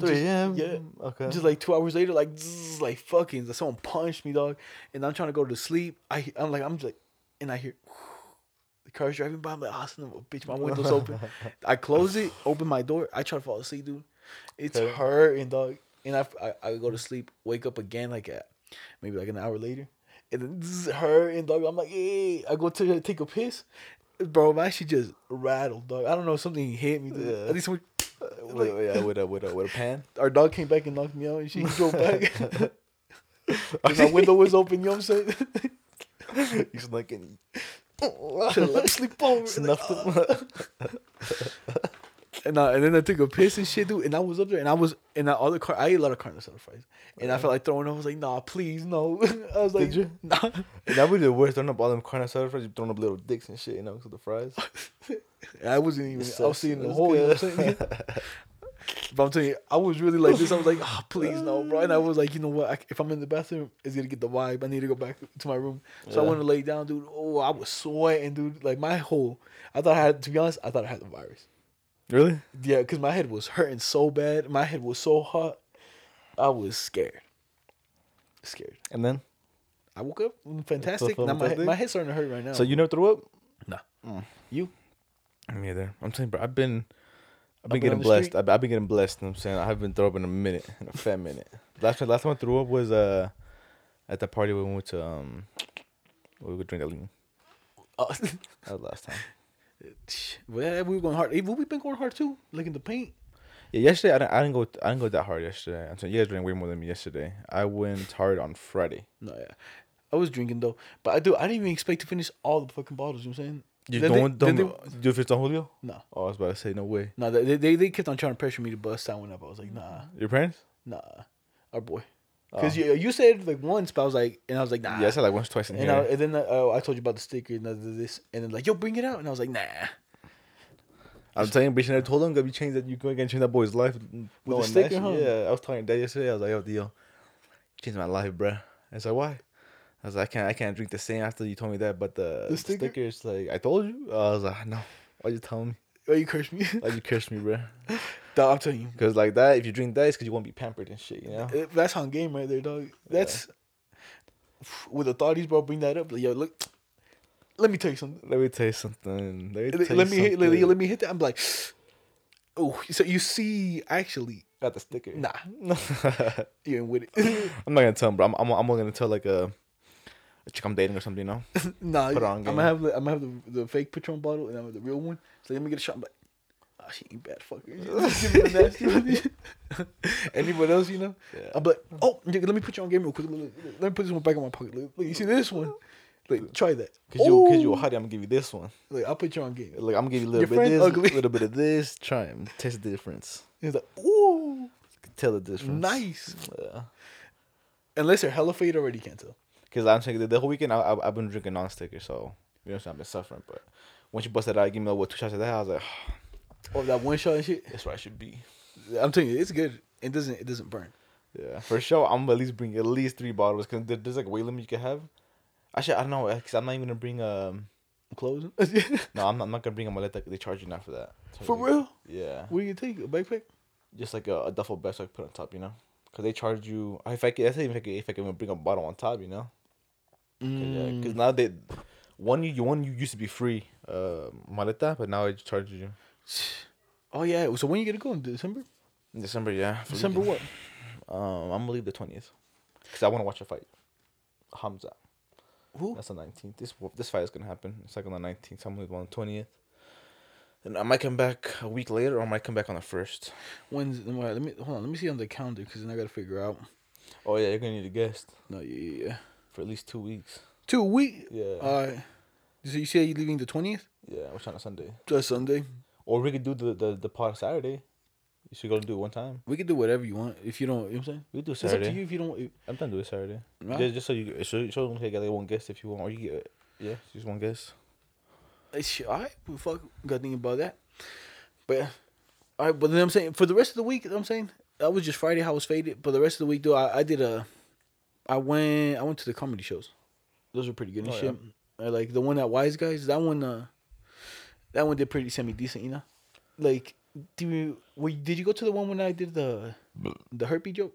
3 a.m. Yeah. Okay. Just like two hours later, like zzz, like fucking, someone punched me, dog. And I'm trying to go to sleep. I I'm like I'm just like, and I hear the car's driving by. I'm like, ah, son of a bitch, my window's open. I close it, open my door. I try to fall asleep, dude. It's Okay. hurting, dog. And I, I I go to sleep, wake up again like at maybe like an hour later, and then zzz, hurting, dog. I'm like, hey, I go to take a piss. Bro, I'm actually just rattled, dog. I don't know, something hit me. Dude. Yeah. At least someone- Wait, wait, yeah, with a with a with a pan. our dog came back and knocked me out and she drove back. my window was open, you know what I'm saying? He's like let sleep over. snuffed him. And, uh, and then I took a piss and shit, dude. And I was up there and I was in that other car. I ate a lot of carne asada fries. And I felt like throwing up. I was like, nah, please, no. I was like, Did you? Nah. that would be the worst. Throwing up all them carne asada fries, you throwing up little dicks and shit, you know, to the fries. I wasn't even, I was seeing the whole, you know what I'm saying? But I'm telling you, I was really like this. I was like, oh, please, no, bro. And I was like, you know what? I, if I'm in the bathroom, it's going to get the vibe. I need to go back to my room. So I Yeah. went to lay down, dude. Oh, I was sweating, dude. Like, my whole, I thought I had, to be honest, I thought I had the virus. Really? Yeah, because my head was hurting so bad. My head was so hot. I was scared. Scared. And then? I woke up mm, fantastic. Now my head, fantastic? my head's starting to hurt right now. So you never threw up? nah. You? Me either. I'm saying, bro, I've been, I've Up been getting blessed. I've, I've been getting blessed. You know what I'm saying, I haven't been thrown up in a minute, in a fat minute. Last time, last time I threw up was uh, at the party when we went to um, we would drink that lean. Uh, That was last time. Well, we were going hard. Hey, we been going hard too. Like in the paint. Yeah, yesterday I didn't, I didn't go I didn't go that hard yesterday. I'm saying you guys drank way more than me yesterday. I went hard on Friday. No, yeah. I was drinking though, but I do. I didn't even expect to finish all the fucking bottles. You know what I'm saying? You Then don't they- don't then do you fist on Julio? No, Oh, I was about to say no way. no. They, they they kept on trying to pressure me to bust that one up. I was like, nah, Your parents? nah, our boy. Because Oh. you you said like once, but I was like, and I was like, nah. Yeah, I said like once twice in and, I, here. and then uh, I told you about the sticker and this, and then like, yo, bring it out, and I was like, nah. I'm telling you, bitch, and I told him that we changed that you going to change that boy's life with the sticker, huh? Yeah, I was talking your dad yesterday. I was like, yo, Dio, you changed my life, bruh. I said, why? I was like, I can't, I can't drink the same after you told me that, but the, The sticker? stickers, like, I told you. I was like, no, why'd you telling me? Oh, you cursed me. Why'd you cursed me, bro. Dog, I'm telling you, Because like that, if you drink that, it's because you want to be pampered and shit, you know? Uh, that's on game right there, dog. That's with authorities, bro. Bring that up. Like, yo, look. Let me tell you something. Let me tell you something. Let me, Let, tell let you me hit, let, let me hit that. I'm like, oh, so you see, actually, Got the sticker. nah, you ain't with it. I'm not gonna tell him, bro. I'm, I'm, I'm gonna tell like a chick I'm dating or something, you know? nah, Put it on I'm game. gonna have the, I'm gonna have the, the fake Patron bottle and I'm the real one. So let me get a shot. I'm like, oh, she ain't bad, fucker. Give me the nasty one. Anyone else, you know? Yeah. I'm like, oh, nigga, let me put you on game real quick. Look, look, look, Let me put this one back in my pocket. Look, look, you see this one? Like, try that. Cause you, cause you a hottie, I'm gonna give you this one. Like, I'll put you on game. Like I'm gonna give you a Your little bit friend of this, ugly. a little bit of this. Try and taste the difference. He's like, ooh, You can Tell the difference. nice. Yeah. Unless they're hella fade already, can't tell. Cause I'm saying the, the whole weekend I, I I've been drinking non-sticker, so you know what I'm saying. I've been suffering, but once you bust that out, give me like what two shots of that, I was like, Oh, that one shot and shit. that's where I should be. I'm telling you, it's good. It doesn't. It doesn't burn. Yeah, for sure. I'm gonna at least bring at least three bottles because there, there's like a weight limit you can have. Actually, I don't know because I'm not even gonna bring um. clothes. No, I'm not, I'm not gonna bring a maleta. They charge you now for that. So, For like, real? Yeah, What do you take? A backpack? just like a, a duffel bag so I can put on top, you know. Cause they charge you. If I can, that's even if I can, if I can even bring a bottle on top, you know. Cause, yeah, Mm. 'cause now they one you one you used to be free uh maleta, but now it charges you. Oh yeah. So when you gonna go in December? In December, yeah. December what? Um, I'm gonna leave the twentieth, cause I want to watch a fight. Hamza. Who? That's the nineteenth. This this fight is gonna happen. It's like on the nineteenth. So I'm gonna leave on the twentieth. And I might come back a week later, or I might come back on the first. When's? Let me hold on. Let me see on the calendar because then I gotta figure out. Oh yeah, you're gonna need a guest No, yeah, yeah, yeah. For at least two weeks. Two weeks. Yeah. All right. So you say you're leaving the twentieth? yeah, trying on Sunday. Just Sunday. Or we could do the the, the pod Saturday. You should go and do it one time. We could do whatever you want if you don't. You know what I'm saying? We do It's up Saturday. to you if you don't. If, I'm done doing Saturday. Right. Just, just so you so so only get like one guest if you want, or you get yeah, just one guest. Shit, all right, well, fuck, got to think about that. But all right, but then I'm saying for the rest of the week, you I'm saying that was just Friday how I was faded. But the rest of the week, though, I, I did a, I went, I went to the comedy shows. Those were pretty good and Oh, shit. I like the one at Wise Guys. That one, uh, that one did pretty semi decent, you know. Like, do you, were, did you go to the one when I did the, the herpes joke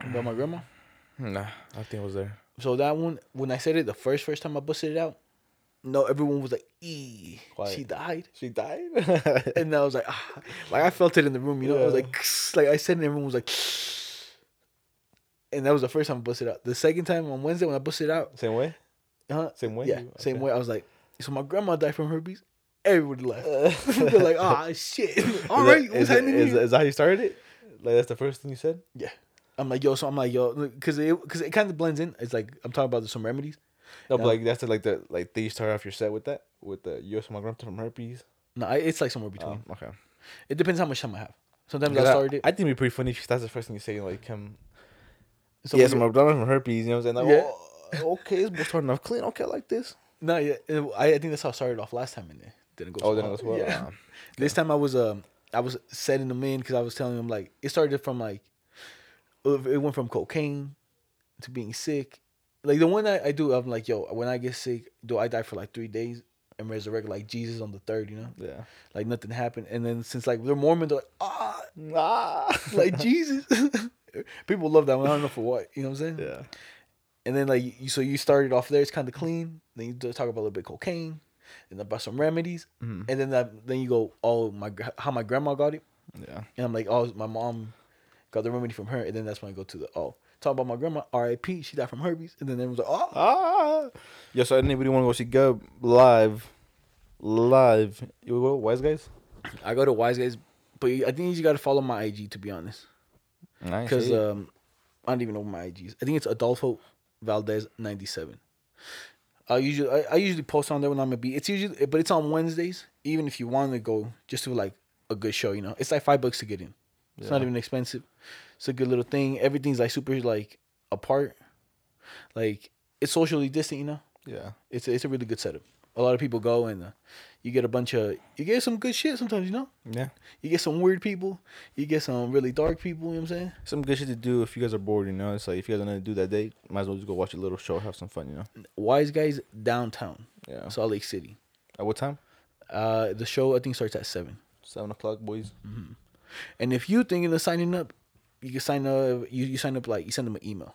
about my grandma? Nah, I think I was there. So that one, when I said it the first first time I busted it out, no, everyone was like, "E, she died." She died. and I was like, ah, like I felt it in the room, you know. I was Yeah. like, like I said, and everyone was like, and that was the first time I busted out. The second time on Wednesday when I busted out, Same way. huh? Same way? Yeah, You- same way. I was like, so my grandma died from herpes. Everybody left. They're like, ah, shit. All right, that- what's is, happening is, that how you started it? Like that's the first thing you said. Yeah. I'm like, yo, so I'm like, yo, because it, cause it kind of blends in. It's like, I'm talking about some remedies. No, but like that's the, like the like they start off your set with that with the yo, so my grandpa from herpes. No, I, it's like somewhere between. Oh, okay. It depends how much time I have. Sometimes I Because started it. I, think it'd be pretty funny if that's the first thing you say. Like, um, so yes, we- my grandma from herpes. You know what I'm saying? Yeah. Oh, okay, this boy starting off clean. Okay, I like this. No, yeah, it- I, I think that's how I started off last time in there. Didn't go. Oh, so then hard. as well. Yeah. Um, This time I was um I was setting them in because I was telling them like it started from like it went from cocaine to being sick. Like the one I, I do, I'm like, yo, when I get sick, do I die for like three days and resurrect like Jesus on the third? You know, yeah. like nothing happened. And then since like they're Mormon, they're like, ah, Ah. like Jesus. People love that one. I don't know for what. You know what I'm saying? yeah. And then like you, so you started off there, it's kind of clean. Then you talk about a little bit of cocaine, then about some remedies, Mhm. and then that then you go, oh my, how my grandma got it, Yeah. and I'm like, oh my mom got the remedy from her, and then that's when I go to the oh talk about my grandma, R.I.P. She died from herpes, and then everyone's like, oh Ah. Yo, so anybody want to go see Gub live? Live. You go Wise Guys? I go to Wise Guys but I think you just gotta follow my IG to be honest. Because hey. um, I don't even know my IG is. I think it's Adolfo Valdez ninety seven. I usually I, I usually post on there when I'm gonna be. It's usually but it's on Wednesdays. Even if you want to go just to like a good show, you know, it's like five bucks to get in. It's not even expensive. It's a good little thing. Everything's like super like apart. Like it's socially distant, you know. yeah. It's a, it's a really good setup. A lot of people go and uh, you get a bunch of you get some good shit sometimes, you know. Yeah. You get some weird people. You get some really dark people. You know what I'm saying? Some good shit to do if you guys are bored, you know. It's like if you guys want to do that day, might as well just go watch a little show, have some fun, you know. Wise guys downtown, Yeah. Salt Lake City. At what time? Uh, the show I think starts at seven. Seven o'clock, boys. And if you thinking of signing up, you can sign up. You, you sign up like you send them an email,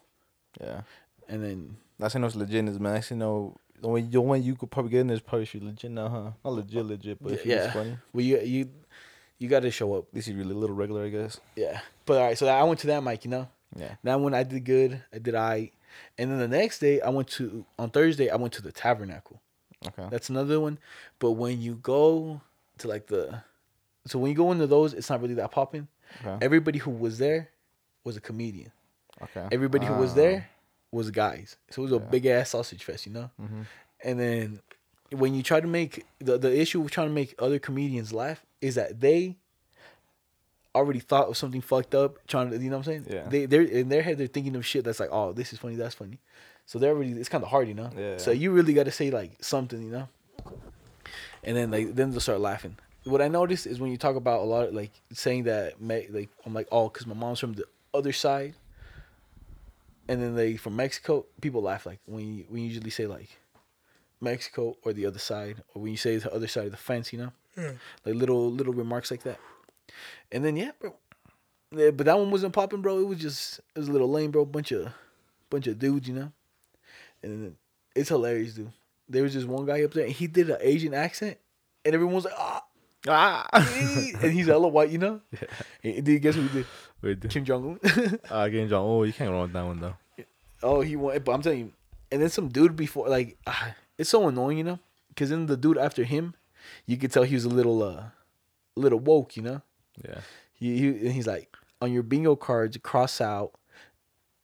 Yeah. and then That's how I know it's legit is man. I see no the way the one you could probably get in is probably legit now, huh? Not legit, legit, but if yeah, it's funny. well you you you got to show up. This is really little regular, I guess. Yeah, but all right. So I went to that mic, you know. Yeah. That one I did good. I did I, and then the next day I went to on Thursday I went to the Tabernacle. Okay. That's another one. But when you go to like the, so when you go into those, it's not really that popping. Okay. Everybody who was there was a comedian. okay. Everybody who was Ah. there was guys. So it was a Yeah. big ass sausage fest, you know. Mhm. And then when you try to make the the issue with trying to make other comedians laugh is that they already thought of something fucked up, trying to you know what I'm saying? Yeah. They they're in their head they're thinking of shit that's like, oh, this is funny, that's funny. So they're already it's kind of hard, you know. Yeah. So you really got to say like something, you know. And then like then they'll start laughing. What I noticed is when you talk about a lot of, like saying that like I'm like oh because my mom's from the other side. And then they from Mexico, people laugh like when you when you usually say like Mexico or the other side, or when you say the other side of the fence, you know, like little little remarks like that. And then yeah, bro, yeah, but that one wasn't popping, bro. It was just it was a little lame, bro. Bunch of bunch of dudes, you know. And then it's hilarious, dude. There was just one guy up there, and he did an Asian accent, and everyone was like, ah, Ah. and he's hella white, you know. Yeah. And then guess who he did? Wait, Kim Jong Un. uh, Game John. Oh, you can't go wrong with that one though. Oh, he won. But I'm telling you, and then some dude before, like, ah, it's so annoying, you know, because then the dude after him, you could tell he was a little, uh, little woke, you know. Yeah. He, he and he's like, on your bingo cards, cross out.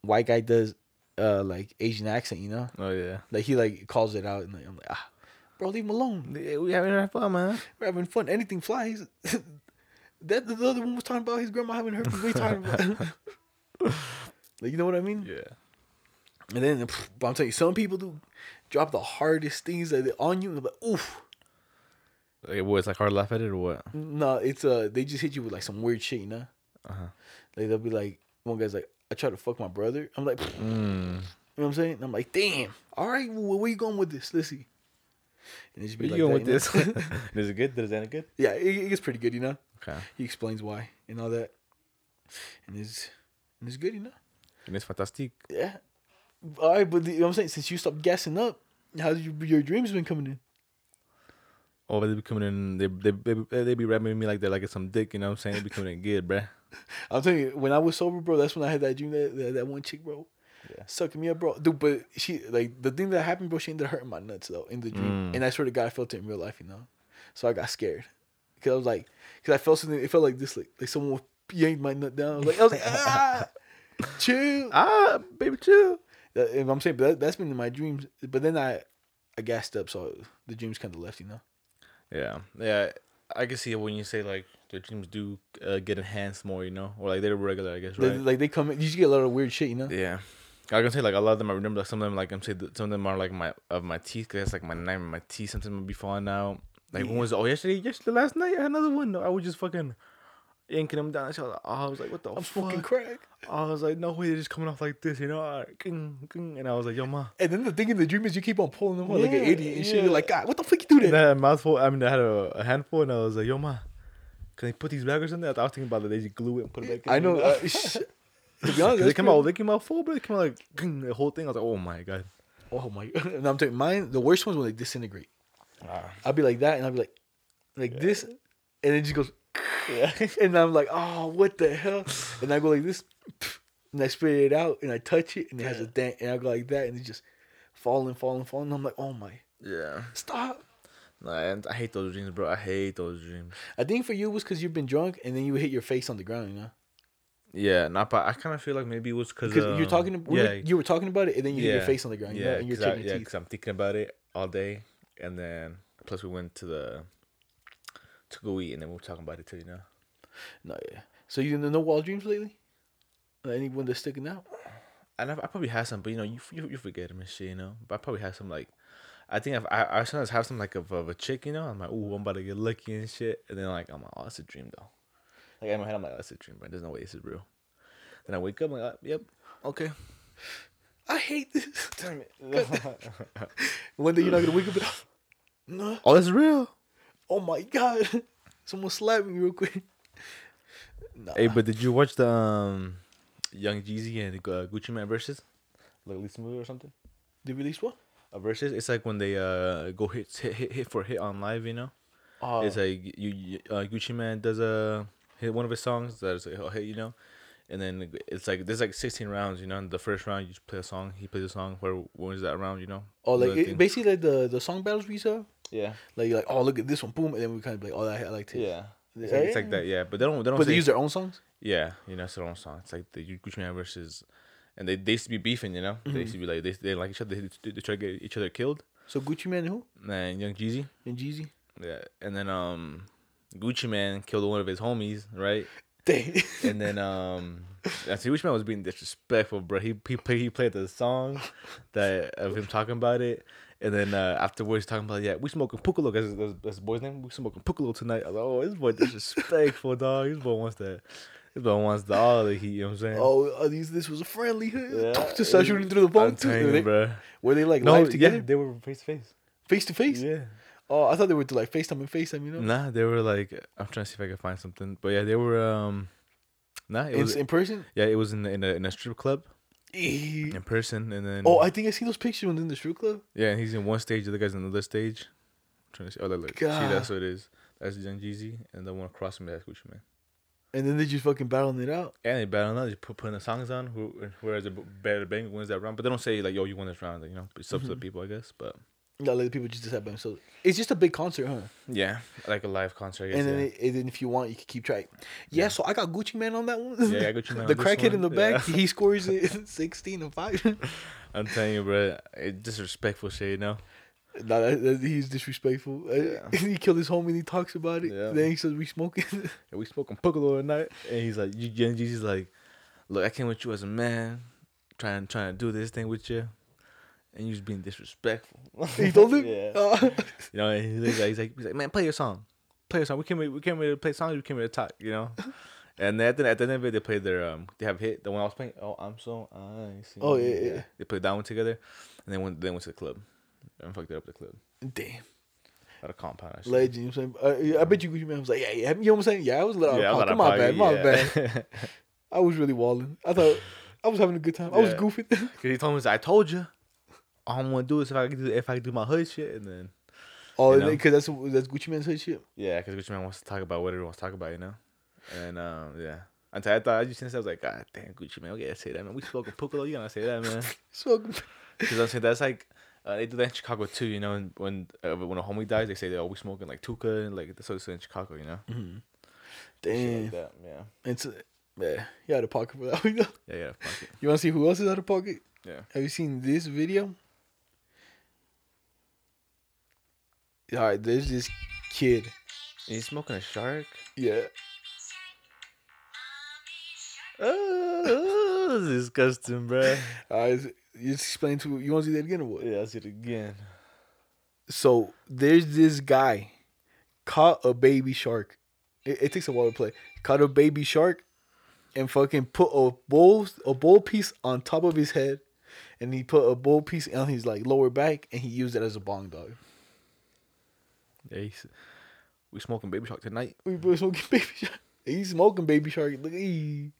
White guy does, uh, like Asian accent, you know. Oh yeah. Like he like calls it out, and like, I'm like, ah, bro, leave him alone. We having fun, man. We're having fun. Anything flies. that the other one was talking about his grandma having herpes. You talking about? like, you know what I mean? Yeah. And then, but I'm telling you, some people do drop the hardest things that on you. And like, oof. Like, what? It's like hard to laugh at it or what? No, it's uh, they just hit you with like some weird shit, you know. Uh-huh. Like they'll be like, one guy's like, I tried to fuck my brother. I'm like, "Pfft," you Mm. know what I'm saying? And I'm like, damn. All right, well, where you going with this? Let's see. And it just Where be you going that, with this? Is it good? Is end good? yeah, it, it gets pretty good, you know. Okay. He explains why and all that, and it's and it's good, you know. And it's fantastic. Yeah. All right, but the, you know what I'm saying? Since you stopped gassing up, how's your, your dreams been coming in? Oh, they be coming in. They they they, they be rapping me like they're like it's some dick. You know what I'm saying? They be coming in good, bruh. I'm telling you, when I was sober, bro, that's when I had that dream that that, that one chick, bro, Yeah. sucking me up, bro. Dude, but she like the thing that happened, bro. She ended up hurting my nuts though in the dream, Mm. and I swear to God, I felt it in real life, you know. So I got scared because I was like, because I felt something. It felt like this, like like someone yanked my nut down. I was like, I was like, ah, chill. Ah, baby, chill. And I'm saying, but that, that's been in my dreams. But then I, I gassed up, so the dreams kind of left, you know. Yeah, yeah. I can see it when you say like their dreams do uh, get enhanced more, you know, or like they're regular, I guess, They- right? like they come in, you just get a lot of weird shit, you know. yeah. I can say like a lot of them. I remember like some of them like I'm saying some of them are like my of my teeth. Cause that's like my nightmare. My teeth sometimes would be falling out. Like one Yeah. was oh yesterday yesterday last night I had another one. I was just fucking yanking them down. So I was like, what the I'm fuck? smoking crack. I was like, no way, they're just coming off like this, you know? Like, ging, ging. And I was like, yo, ma. And then the thing in the dream is you keep on pulling them out like an idiot and shit. You're like, God, what the fuck you do And that? I had a mouthful. I mean, I had a, a handful, and I was like, "Yo, ma, can they put these baggers in there?" I was thinking about that. They just glue it and put it back. in I know. Uh, sh- to be honest, they come out, they came out full, bro. They came out like the whole thing. I was like, "Oh my god!" Oh my! And I'm telling you, mine. The worst ones when they disintegrate. Ah. I'll be like that, and I'll be like, like this, and it just goes. Yeah. And I'm like, oh, what the hell? And I go like this, and I spit it out, and I touch it, and it has a dent, and I go like that, and it's just falling, falling, falling. I'm like, oh my, Yeah. stop! And I hate those dreams, bro. I hate those dreams. I think for you it was because you've been drunk and then you hit your face on the ground. You know, Yeah, not but I kind of feel like maybe it was because because you're talking. um, Yeah, you were talking about it and then you hit your face on the ground. You know, yeah, and you're because chipping your teeth. I'm thinking about it all day, and then plus we went to the to go eat, and then we were talking about it too. You know. No, yeah. So you know no wild dreams lately? Anyone that's sticking out? And I, I probably had some, but you know, you you, you forget them and shit, you know. But I probably had some like, I think I've, I I sometimes have some like of, of a chick, you know. I'm like, ooh, I'm about to get lucky and shit, and then like I'm like, oh, that's a dream though. Like in my head, I'm like, oh, that's a dream, but there's no way this is real. Then I wake up, I'm like, yep, okay. I hate this. Damn it. One day you're not gonna wake up and no. oh, that's real. Oh my god! Someone slapped me real quick. Nah. Hey, but did you watch the um, Young Jeezy and uh, Gucci Mane versus, like Lisa movie or something? they release what? A versus. It's like when they uh go hit hit hit, hit for hit on live, you know. Oh, It's like you, you uh, Gucci Mane does a hit one of his songs that's a hit, you know, and then it's like there's like 16 rounds, you know. And the first round you just play a song, he plays a song. Where when is that round, you know? oh, like it, basically like the the song battles we saw. Yeah, Like you're like, oh look at this one, boom, and then we kind of like, oh, I like it. yeah. It's like, it's like that, yeah. But they don't they don't. But they use their own songs. yeah, you know, it's their own song. It's like the Gucci Mane versus, and they, they used to be beefing, you know. They used to be like they they like each other. They, they try to get each other killed. So Gucci Mane who? And Young Jeezy, And Jeezy. yeah, and then um, Gucci Mane killed one of his homies, right? Dang. and then um I see which man was being disrespectful, bro. He he played he played the song that of him talking about it, and then uh, afterwards talking about yeah we smoking Pookie Loc. That's, that's, that's the boy's name. We smoking Pookie Loc tonight. I was like, oh this boy disrespectful dog. This boy wants that. This boy wants the all the heat. You know what I'm saying? oh, these this was a friendly. Yeah. Just shooting through the phone too. Were they, bro. were they like No, live yeah, together, they were face to face. face to face? Yeah. Oh, I thought they were to like FaceTime and FaceTime. You know, Nah, they were like I'm trying to see if I can find something, but yeah, they were um. Nah, it in, was in person. yeah, it was in the, in a in a strip club in person, and then Oh, I think I see those pictures when in the strip club. Yeah, and he's in one stage, the other guy's in another stage. I'm trying to see. Oh, look, look. See, that's what it is. That's Young Jeezy, and the one across from me, that's Gucci Mane. And then they just fucking battling it out. And they battle it out, they put putting the songs on. Who, whereas the better bang wins that round, but they don't say like, "Yo, you won this round." Like, you know, it's up to the people, I guess. But Not let the people just decide by themselves. It's just a big concert, huh? yeah, like a live concert. I guess, and then, yeah. it, and then if you want, you can keep track. Yeah, so I got Gucci Mane on that one. Yeah, I got Gucci Man on the crackhead in the back, Yeah. he scores it 16 and 5. I'm telling you, bro, it's disrespectful shit. You know? nah, that, that, he's disrespectful. Uh, Yeah. he killed his homie and he talks about it. Yeah. Then he says, we smoking. And we smoking Pookie Loc at night, and he's like, you- Young Jeezy's like, "Look, I came with you as a man, trying trying to do this thing with you." And you just being disrespectful. he told him? yeah. Uh, You know, and he's like, he's like, he's like, man, play your song, play your song. We came, here, we came here to play songs. We came here to talk. You know. And then at the, at the end of it, they played their um, they have hit the one I was playing. Oh, I'm so icy. Oh, yeah, yeah. They played that one together, and then went then went to the club, and fucked it up at the club damn. at a compound. Actually. Legend. You know what I'm saying? Uh, I bet you Gucci Mane was like, yeah, yeah. You know what I'm saying? Yeah, I was a little Yeah, I out was of out pocket. My bad. My yeah. bad. I was really walling. I thought I was having a good time. I was goofing. Cause he told me, I told you, all I'm gonna do is if I can do if I can do my hood shit, and then oh, You know? because that's that's Gucci Mane's hood shit. yeah, because Gucci Mane wants to talk about whatever he wants to talk about, you know, and um yeah. Until I thought I just seen this, I was like, God damn, Gucci Mane, okay, I say that man. We smoking Pookie Loc, you gotta say that man. So Because I'm saying that's like uh, they do that in Chicago too, you know. And when uh, when a homie dies, they say they're always smoking like Tooka and like that's what it's in Chicago, you know. Shit damn. like that, yeah, so, yeah, you out of pocket for that one. though. yeah, yeah. You want to see who else is out of pocket? Yeah. Have you seen this video? All right, there's this kid. He's smoking a shark. Yeah. Oh, this is disgusting, bro. All right, you just explain to you want to see that again or what? Yeah, I'll see it again. So there's this guy caught a baby shark. It, it takes a while to play. Caught a baby shark and fucking put a bowl a bowl piece on top of his head, and he put a bowl piece on his like lower back, and he used it as a bong dog. Yeah, he's, we smoking baby shark tonight. We smoking baby shark. He's smoking baby shark. Look, he,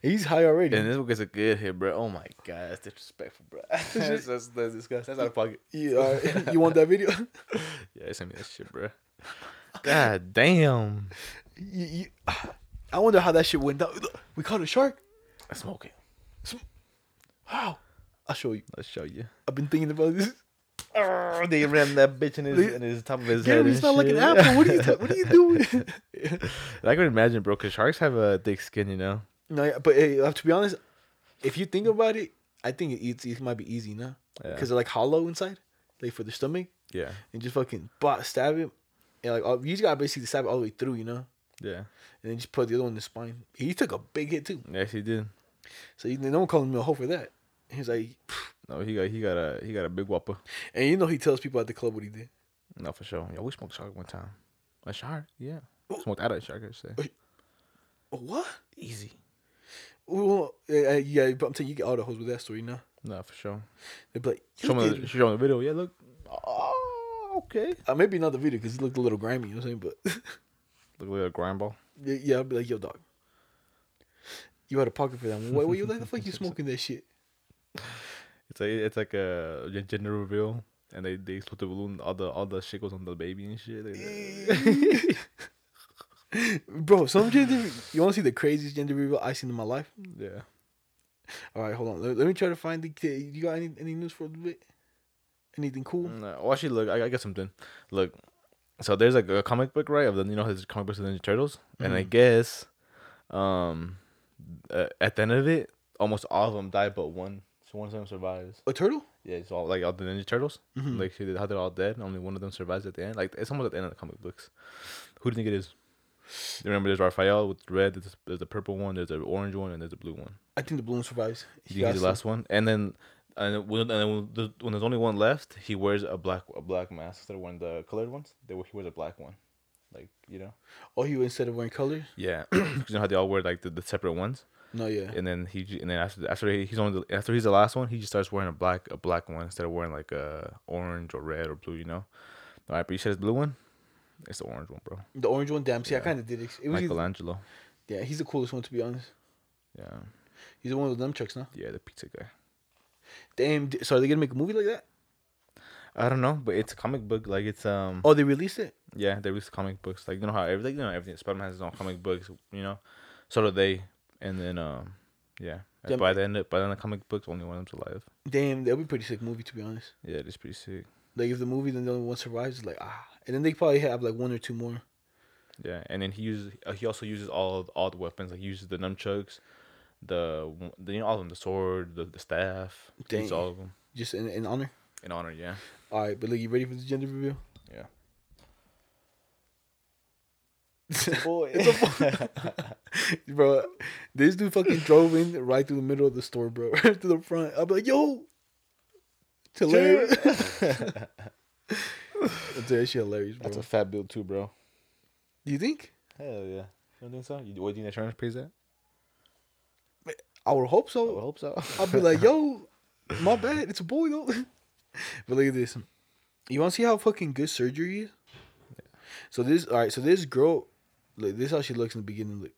he's high already. And this one gets a good hit, bro. Oh my god, that's disrespectful, bro. that's, that's, that's disgusting. That's out of pocket. yeah, all right. you want that video? Yeah, send me that shit, bro. God damn. you, you, I wonder how that shit went down. We caught a shark. I smoke it. How? I'll show you. I'll show you. I've been thinking about this. Oh, they ran that bitch in his, in his top of his Gary, head. it's and not like an apple. What are you? What are you doing? I can imagine, bro, because sharks have a thick skin, you know. no, yeah, but hey, uh, to be honest, if you think about it, I think it, it's, it might be easy, no? Yeah. Because they're like hollow inside, like for the stomach, Yeah, and just fucking bot stab it, and like all- you just gotta basically stab it all the way through, you know, yeah. and then just put the other one in the spine. He took a big hit too, Yes, he did. so you, no one called him a hoe for that. He's like, No, he got he got a he got a big whopper. and you know he tells people at the club what he did. No, for sure. Yeah, we smoked shark one time. A shark, yeah. Smoked out of a shark, I say. What? Easy. Well, yeah, yeah, but I'm telling you, you get all the hoes with that story now. No, for sure. They'd be like, Show me, the, show me the video. Yeah, look. Oh, okay. uh, maybe not the video because he looked a little grimy, you know what I'm saying? But Look like a grind ball. yeah, yeah, I'd be like, yo, dog, you had a pocket for that. What, what you like? The fuck you smoking that shit? It's like it's like a gender reveal, and they they split the balloon. All the all the shit goes on the baby and shit. Bro, some gender. You want to see the craziest gender reveal I seen in my life? yeah. All right, hold on. Let, let me try to find the. You got any any news for a bit? Anything cool? No, well, actually, look, I, I got something. Look, so there's like a comic book, right? Of the you know his comic books of the Ninja Turtles, and I Mhm. guess, um, uh, at the end of it, almost all of them die, but one, so one of them survives. A turtle? Yeah, it's all like all the Ninja Turtles. Mhm. Like how they're all dead. Only one of them survives at the end. Like it's almost at the end of the comic books. Who do you think it is? You remember there's Raphael with red. There's, there's the purple one. There's the orange one, and there's the blue one. I think the blue one survives. You think he's the last one? And then, and when, and then when, there's, when there's only one left, he wears a black a black mask instead of wearing the colored ones. They, he wears a black one, like you know. Oh, he instead of wearing colors? Yeah, you know how they all wear like the, the separate ones. No, yeah. And then he and then after after he's only the, after he's the last one, he just starts wearing a black a black one instead of wearing like a orange or red or blue. You know. All right, but you said it's blue one. It's the orange one, bro. The orange one, damn. See, I kind of did it. It was either, Michelangelo. yeah. He's the coolest one to be honest. Yeah, He's the one with the nunchucks, no? yeah, the pizza guy. Damn. So are they gonna make a movie like that? I don't know, but it's a comic book. Like it's um. Oh, they released it. Yeah, they released comic books. Like you know how everything, you know everything. Spider Man has his own comic books. You know, so do they. And then um, yeah. By the end, of, by the end of the comic books, only one of them's alive. Damn, that'd be a pretty sick movie to be honest. Yeah, it's pretty sick. Like if the movie then the only one survives, it's like ah, and then they probably have like one or two more. Yeah, and then he uses. Uh, he also uses all all the weapons. Like he uses the nunchucks, the, the you know all of them, the sword, the, the staff. Dang. all of them Just in, in honor. in honor. Yeah. All right, but look, you ready for the gender reveal? Yeah. boy. bro, this dude fucking drove in right through the middle of the store, bro, right to the front. I'm like, yo, it's hilarious. That's that shit hilarious, bro. That's a fat build too, bro. Do you think? Hell yeah. You don't think so? You, what do you think insurance pays that? I would hope so. I would hope so. I'll be like, yo, my bad. It's a boy though. but look at this. You want to see how fucking good surgery is? Yeah. So this, all right. So this girl, like this, is how she looks in the beginning. Look.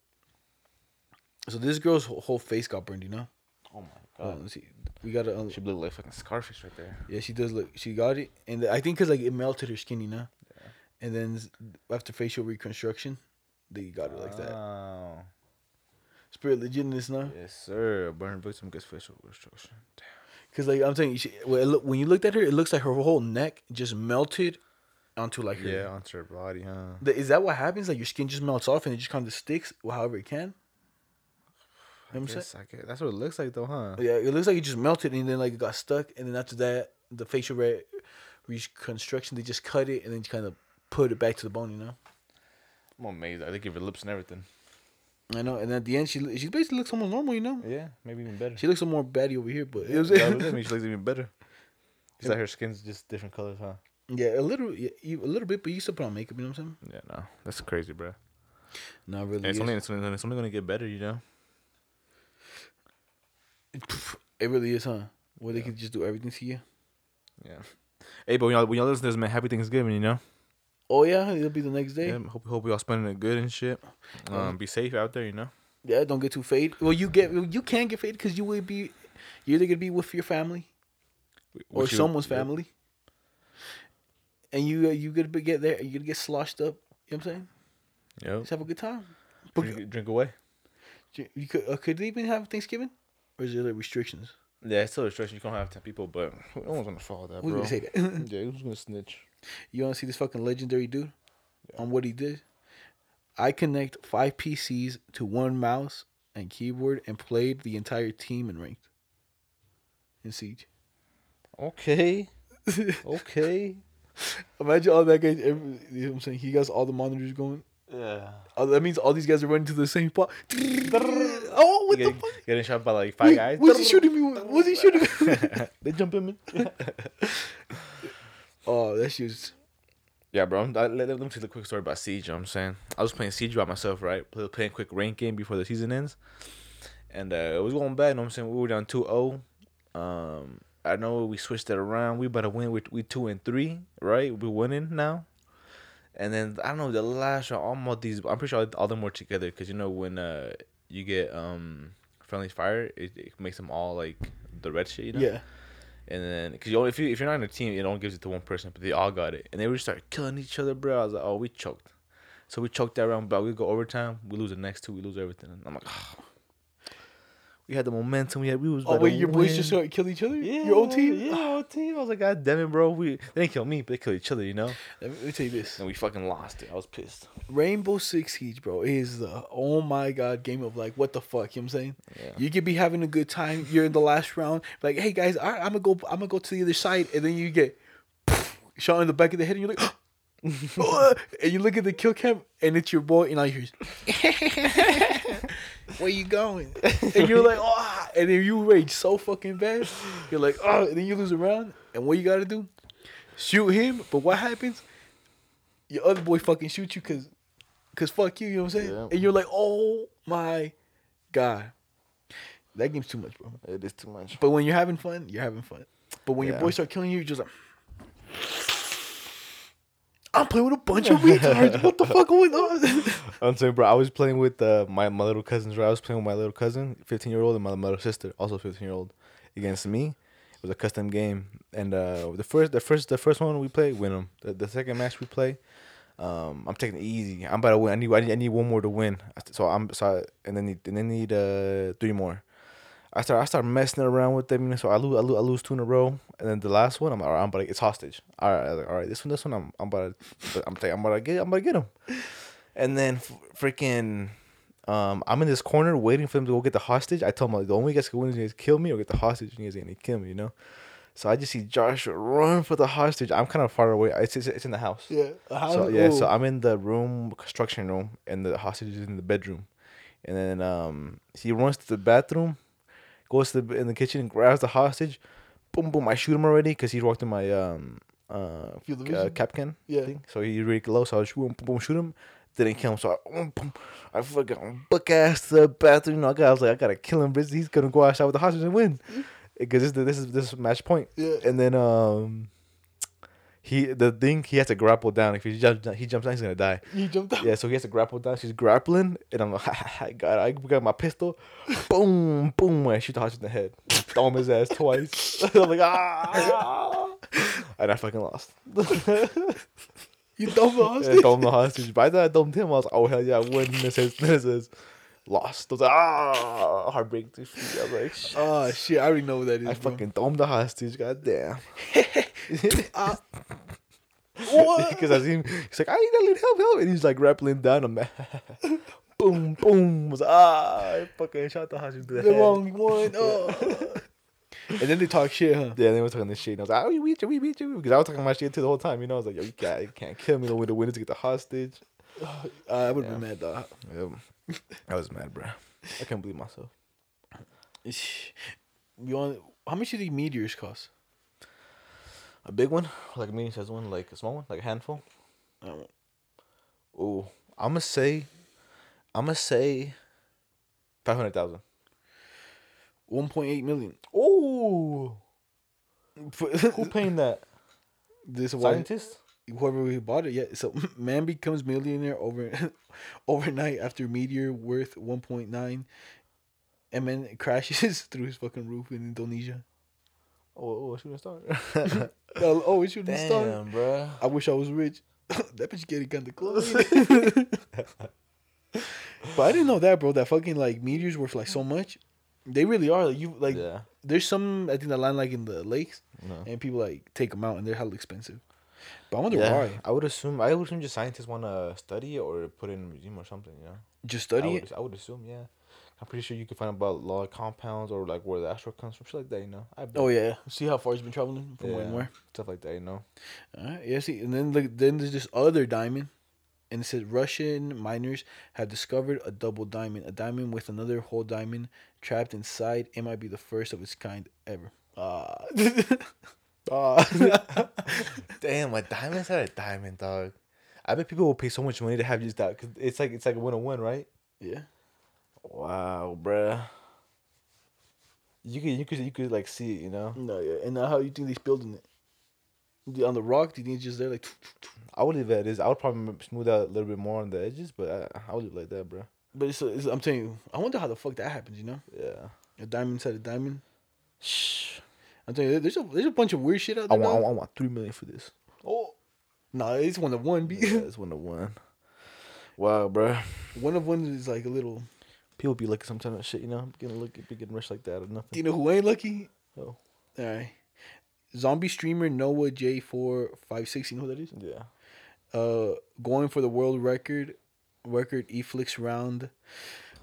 So this girl's whole, face got burned. You know. oh my god. let's see. We gotta. Um, She look like fucking Scarface right there. yeah, she does look. She got it, and I think because like it melted her skin, you know. Yeah. And then after facial reconstruction, they got it like that. Oh. Spirit legitness now. Yes, sir. Burn victim gets facial reconstruction. Because like I'm telling you, she, look, when you looked at her, it looks like her whole neck just melted onto like her. Yeah, onto her body, huh? The- Is that what happens? Like your skin just melts off and it just kind of sticks, however it can. You know I'm? Guess I guess- that's what it looks like, though, huh? Yeah, it looks like it just melted and then like it got stuck, and then after that, the facial re- reconstruction, they just cut it and then kind of put it back to the bone. You know. I'm amazed. I think of her lips and everything. I know, and at the end, she she basically looks almost normal. You know. Yeah, maybe even better. She looks a more baddie over here, but it was, it. I mean, she looks even better. It's like her skin's just different colors, huh? Yeah, a little, yeah, you- a little bit, but you still put on makeup. You know what I'm saying? Yeah, no, that's crazy, bro. Not really. And it's is. only it's only, it's only gonna get better, you know. It really is, huh? Where they could just do everything to you. Yeah. Hey, but when y'all when y'all listen to this, man, happy Thanksgiving, you know. Oh yeah, it'll be the next day. Yeah, hope hope y'all spending it good and shit. Um, be safe out there, you know. Yeah, don't get too faded. Well, you get you can get faded because you will be you're either gonna be with your family or you- someone's family, and you uh, you gonna be- get there. You gonna get sloshed up. You know what I'm saying? Yep. Just have a good time. Drink, drink away. you could uh, could they even have Thanksgiving, or is there like restrictions? Yeah, it's still restriction. You can't have ten people, but no one's gonna follow that, Who's bro. gonna say that? yeah, who's gonna snitch? You want to see this fucking legendary dude on what he did? I connect five PCs to one mouse and keyboard and played the entire team in ranked in Siege. Okay, okay. Imagine all that guys. Every, you know what I'm saying? He has all the monitors going. Yeah. Oh, that means all these guys are running to the same spot. oh, what the Getting, fuck? getting shot by like five Wait, guys. was he shooting me? with? Was he shooting me? they jump in. Me. Oh, that shit's. Yeah, bro. I, let, let me tell you a quick story about Siege. You know what I'm saying I was playing Siege by myself, right? Play, playing quick rank game before the season ends, and uh, it was going bad. You know what I'm saying we were down 2-0. Um, I know we switched it around. We about to win. We we two and three, right? We winning now. And then I don't know the last round. Almost these. I'm pretty sure all, all them were together because you know when uh you get um friendly fire, it, it makes them all like the red shit. You know? Yeah. And then, cause you only, if you if you're not in a team, it only gives it to one person, but they all got it, and they would start killing each other, bro. I was like, oh, we choked. So we choked that round, but we go overtime. We lose the next two. We lose everything. And I'm like, oh. we had the momentum. We had we was. Oh wait, to your boys win. just started kill each other. Yeah, your old team. Yeah, our own team. I was like, God damn it, bro. We they didn't kill me, but they killed each other, you know. Let me, let me tell you this: And we fucking lost it. I was pissed. Rainbow Six Siege, bro, is the oh my god game of like what the fuck. You know what I'm saying? Yeah. You could be having a good time. You're in the last round. Like, hey guys, all right, I'm gonna go. I'm gonna go to the other side, and then you get shot in the back of the head, and you're like. and you look at the kill cam, and it's your boy, and I hear, "Where you going?" And you're like, "Oh!" And then you rage so fucking bad. You're like, "Oh!" And then you lose a round, and what you gotta do? Shoot him. But what happens? Your other boy fucking shoot you because, cause fuck you. You know what I'm saying? Yeah. And you're like, "Oh my god." That game's too much, bro. It is too much. But when you're having fun, you're having fun. But when your Yeah. boys start killing you, you're just like, I'm playing with a bunch of retards. What the fuck going on? I'm saying, bro. I was playing with uh, my my little cousins. Right, I was playing with my little cousin, 15 year old, and my, little sister, also 15 year old, against me. It was a custom game, and uh, the first, the first, the first one we played, win them. The, the second match we play, um, I'm taking it easy. I'm about to win. I need, I need, I need one more to win. So I'm so, I, and then need, and then need uh three more. I start, I start messing around with them. You know, so I lose, I lose, I lose two in a row, and then the last one, I'm, all right, I'm about to, it's hostage. All right, like, all right, this one, this one, I'm, I'm about to, I'm, I'm about to get, I'm about to get him. And then f- freaking, um, I'm in this corner waiting for them to go get the hostage. I tell them like, the only way you guys can win is kill me or get the hostage. And are gonna kill me, you know. So I just see Joshua run for the hostage. I'm kind of far away. It's it's, it's in the house. yeah. How, So yeah, so. I'm in the room, construction room, and the hostage is in the bedroom. And then um, he runs to the bathroom, goes to the in the kitchen and grabs the hostage. Boom, boom! I shoot him already because he walked in my um uh, Field of uh vision? capcan. Yeah. Thing. So he really low. So I shoot him, boom, boom, shoot him. Didn't kill him. So I, boom, boom, I fucking book ass to the bathroom. You know, I, got, I was like, I gotta kill him. Bitch. He's gonna go outside with the hostage and win. Because this, this is this is match point. Yeah. And then um, he the thing he has to grapple down. If he jumps he jumps down, he's gonna die. He jumped out. Yeah, so he has to grapple down. She's grappling, and I'm like, I got, I got my pistol, boom, boom. I shoot the hostage in the head, thumb his ass twice. I'm like, ah, and I fucking lost. You dumb I hostage. thumb the hostage. By the time I thumbed him, I was like, oh hell yeah, I win. And it says, then it lost. I was like, ah, heartbreak. I was like. Oh shit! I already know what that is. I bro. fucking thumbed the hostage. God damn. Uh, what? Because I see him, he's like, I need, need help, help. And he's like grappling down. I'm boom, boom. I was like, ah, I fucking shot the hostage to the, the head. wrong one. Oh. and then they talk shit, huh? Yeah, they were talking this shit. And I was like, oh, we beat you, we beat you. Because I was talking my shit too the whole time. You know, I was like, yo, you can't, you can't kill me. The way to to get the hostage. Uh, I would have Yeah. been mad though. Yep. I was mad, bro. I can't believe myself. You want? How much do these meteors cost? A big one, like a medium sized one, like a small one, like a handful. Know. Ooh, I'm gonna say, I'm gonna say, five hundred thousand. One point eight million. Ooh, who paying that? this why Scientist? whoever we bought it. Yeah. So man becomes millionaire over overnight after meteor worth one point nine, and then crashes through his fucking roof in Indonesia. Oh, oh, oh shooting star. Oh, oh, it shouldn't start. Damn, bro. I wish I was rich. that bitch getting kind of close. but I didn't know that, bro. That fucking like meteors worth like so much. They really are. Like you like. yeah. There's some I think that line like in the lakes, No. and people like take them out, and they're hella expensive. But I wonder Yeah, why. I would assume. I would assume just scientists want to study it or put it in a museum or something. You know. Just I study would, it. I would assume. Yeah. I'm pretty sure you can find about a lot of compounds or like where the asteroid comes from, shit like that. You know. I bet. Oh yeah. See how far he's been traveling from where and Yeah. where. Stuff like that. You know. Alright, yeah, see, and then like then there's this other diamond, and it says Russian miners have discovered a double diamond, a diamond with another whole diamond trapped inside. It might be the first of its kind ever. Ah, ah, Damn, a diamond's not a diamond, dog. I bet people will pay so much money to have just that because it's like it's like a win win, right? yeah. Wow, bruh. You could you could you could like see it, you know. No, yeah, and now how you think they're building it? The- On the rock? Do you think it's just there like? I would leave it as I would probably smooth out a little bit more on the edges, but I, I would leave it like that, bro. But it's, it's I'm telling you, I wonder how the fuck that happens. You know, Yeah. a diamond inside a diamond. Shh. I'm telling you, there's a there's a bunch of weird shit out I there. want, I want I want three million for this. Oh, nah, it's one of one. B. Yeah, it's one of one. Wow, bro. one of one is like a little. People be looking sometimes at shit, you know. I'm getting look, be getting rich like that or nothing. Do you know who ain't lucky? Oh. All right. Zombie streamer Noah J four five six. You know who that is? Yeah. Uh, going for the world record, record eFlix round,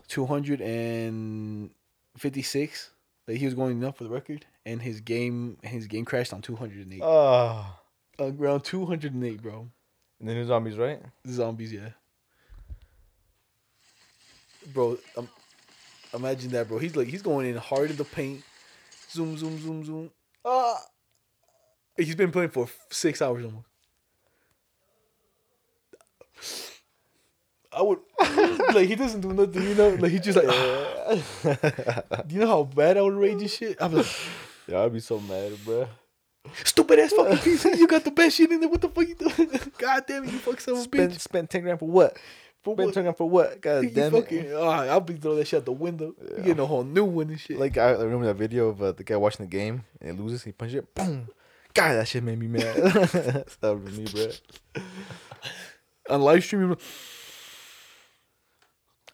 two hundred and fifty six. That he was going up for the record, and his game his game crashed on two hundred and eight. Ah. On ground two hundred and eight, bro. and then the zombies, right? Zombies, yeah. Bro, um, imagine that, bro. He's like he's going in hard in the paint. Zoom, zoom, zoom, zoom. Ah. He's been playing for six hours almost. I would like he doesn't do nothing, you know. Like he just like, do you know how bad I would rage and shit? I'm like, Yeah, I'd be so mad, bro. stupid ass fucking piece. You got the best shit in there. What the fuck you doing? God damn it, you fuck son of a Spend bitch. spend ten grand for what? For Spend what? ten for what? God damn fucking, it! oh, I'll be throwing that shit out the window. You Yeah. getting a whole new one and shit. Like I remember that video of uh, the guy watching the game and he loses, he punches it, boom. God, that shit made me mad. that was me, bro. on live streaming.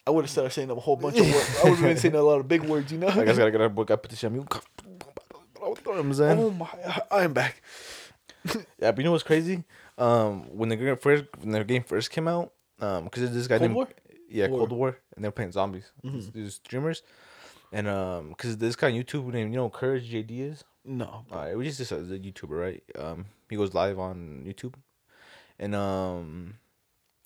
I would have started saying a whole bunch of words. I would have been saying a lot of big words, you know. I guess I gotta get our book. I put the shit on mute. Throw him, Zen. oh my, I am back. Yeah, but you know what's crazy? Um, when the game first when the game first came out, um, because this guy Cold named War? yeah Cold War, and they're playing zombies. Mm-hmm. These, streamers, and um, because this guy on YouTube named you know Courage JD is. No, Uh, it was just a, a YouTuber, right? Um, he goes live on YouTube, and um,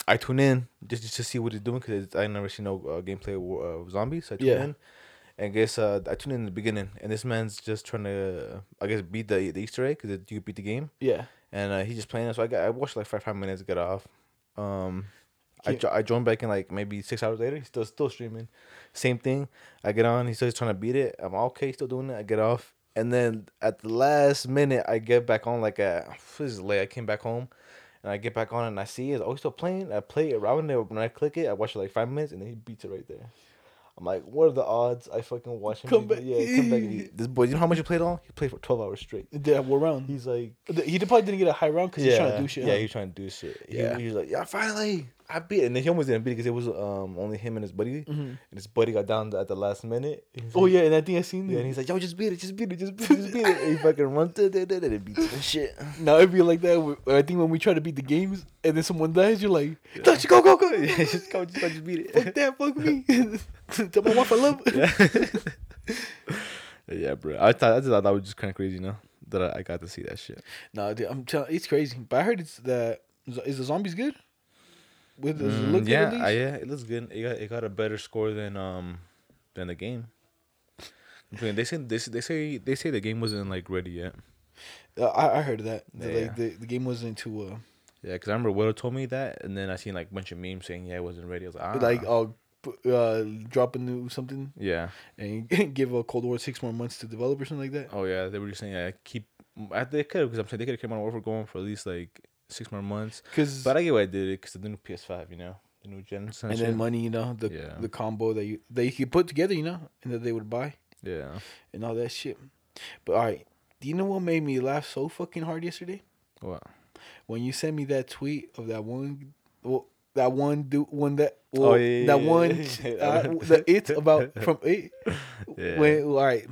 I tune in just, just to see what he's doing because I never seen no uh, gameplay of uh, zombies. So I tune Yeah. in, and guess uh, I tune in in the beginning, and this man's just trying to, I guess, beat the the Easter egg because you could beat the game, yeah, and uh, he's just playing it. So I got I watched like five five minutes, get off. Um, I jo- I joined back in like maybe six hours later. He's still still streaming, same thing. I get on. He's still trying to beat it. I'm okay, still doing it. I get off, and then at the last minute, I get back on. Like at this is late. I came back home, and I get back on, and I see it. Oh, he's still playing. I play it around there. When I click it, I watch it like five minutes, and then he beats it right there. I'm like, what are the odds? I fucking watch him. Come back. Yeah, come back. Beat- this boy, you know how much he played on? He played for twelve hours straight. yeah, what round? He's like, He probably didn't get a high round because he's trying to do shit. yeah, huh? he's trying to do shit. Yeah. Yeah, he, was like, yeah, finally, I beat it. And then he almost didn't beat it because it was um only him and his buddy. Mhm. And his buddy got down at the last minute. Oh like- yeah, and I think I seen yeah. it. And he's like, yo, just beat it, just beat it, just beat it, just beat it. And he fucking runs to it and beats the shit. now it'd be like that. I think when we try to beat the games and then someone dies, you're like, "No, just go, go, go, yeah, just go, just go, just beat fuck it. that, fuck me. Tell my wife I love. her. yeah, bro. I thought I just thought that was just kind of crazy, you know, that I, I got to see that shit. No, dude, I'm telling. It's crazy. But I heard it's that is the zombies good? With Mm, good yeah, at least? I, yeah, it looks good. It got it got a better score than um than the game. They say they say they say they say the game wasn't like ready yet. Uh, I, I heard that. The, Yeah. like the, the game wasn't too uh Yeah, because I remember Willow told me that, and then I seen like a bunch of memes saying yeah it wasn't ready. I was like, ah. like oh uh drop a new something yeah, and give a Cold War six more months to develop or something like that. oh yeah, they were just saying yeah keep. I they could because I'm saying they could have kept on over going for at least like six more months. Cause But I get why I did it because of the new PS5, you know, the new gen. and then money, you know, the Yeah. the combo that you that you could put together, you know, and that they would buy yeah, and all that shit. But all right, do you know what made me laugh so fucking hard yesterday? what? When you sent me that tweet of that one, well, that one dude, one that Oh, well, yeah, yeah, that yeah, one yeah. uh, the it about from it. Yeah. When all right,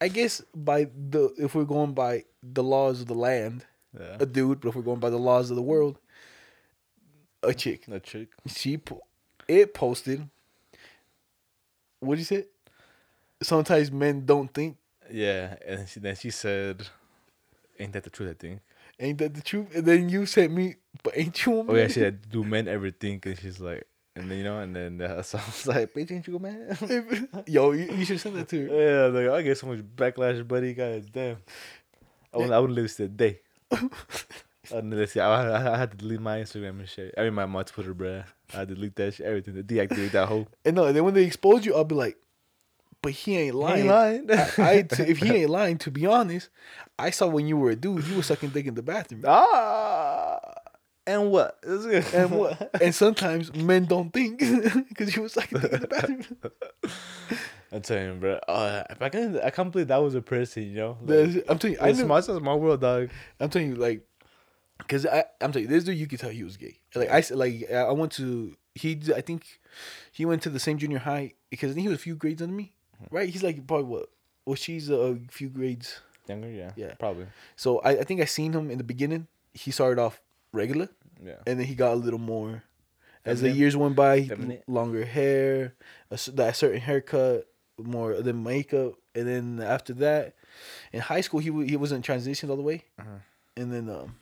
I guess by the if we're going by the laws of the land, yeah. a dude. But if we're going by the laws of the world, a chick. A chick. She po- it posted. What did you say? Sometimes men don't think. Yeah, and she, then she said, "Ain't that the truth?" I think. Ain't that the truth? And then you sent me, but ain't you a Oh yeah, she said, "Do men ever think?" And she's like, and then you know, and then uh, so I was like, "Bitch, ain't you a man?" Yo, you, you should send that to her. yeah, like I get so much backlash, buddy. God damn. I wouldn't, I wouldn't live this day. I, I, had to delete my Instagram and shit. I mean, my, my Twitter, bruh. I had to delete that shit, everything, to deactivate that whole. And no, and then when they expose you, I'll be like, but he ain't lying. lying. I, I to, if he ain't lying, to be honest, I saw when you were a dude, you were sucking dick in the bathroom. ah, and what? And what? And sometimes men don't think because you was sucking dick in the bathroom. I'm telling you, bro. Uh, I can't, I can't believe that was a person, you know. Like, I'm telling you, I it's knew, my, it's my world, dog. I'm telling you, like, because I, I'm telling you, this dude, you could tell he was gay. Like I, like I went to he, I think he went to the same junior high because I think he was a few grades under me, right? He's like probably what, well, she's a few grades. Younger, yeah, Yeah. probably, So I, I think I seen him in the beginning. He started off regular, yeah. and then he got a little more. As the years went by, longer hair, a, that certain haircut, more than makeup, and then after that, in high school he wa- he wasn't transitioned all the way, Uh-huh. and then um,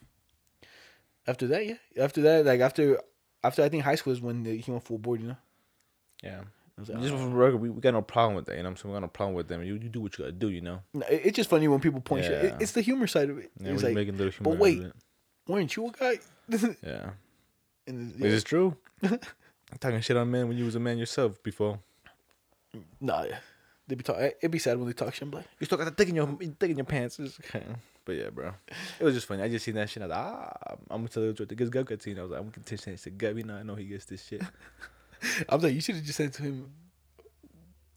after that, yeah, after that, like after after I think high school is when he went full board, you know. Yeah. Like, Just "Ah." for record, we, we got no problem with that, you know. I'm saying we got no problem with them. You, you do what you gotta do, you know. No, it- it's just funny when people point shit. It- it's the humor side of it. Yeah, it's like, making little humor but wait. it. weren't you a guy? Yeah. and Is this true? Talking shit on men when you was a man yourself before. Nah, yeah. They be talk. It'd be sad when they talk shit. I'm like, You still got the dick in your dick in your pants. But yeah, bro. It was just funny. I just seen that shit. I was like, ah, I'm gonna tell you the truth. Gets gut cutscene. I was like, I'm gonna continue to Gub. You know, I know he gets this shit. I'm like, you should have just said to him,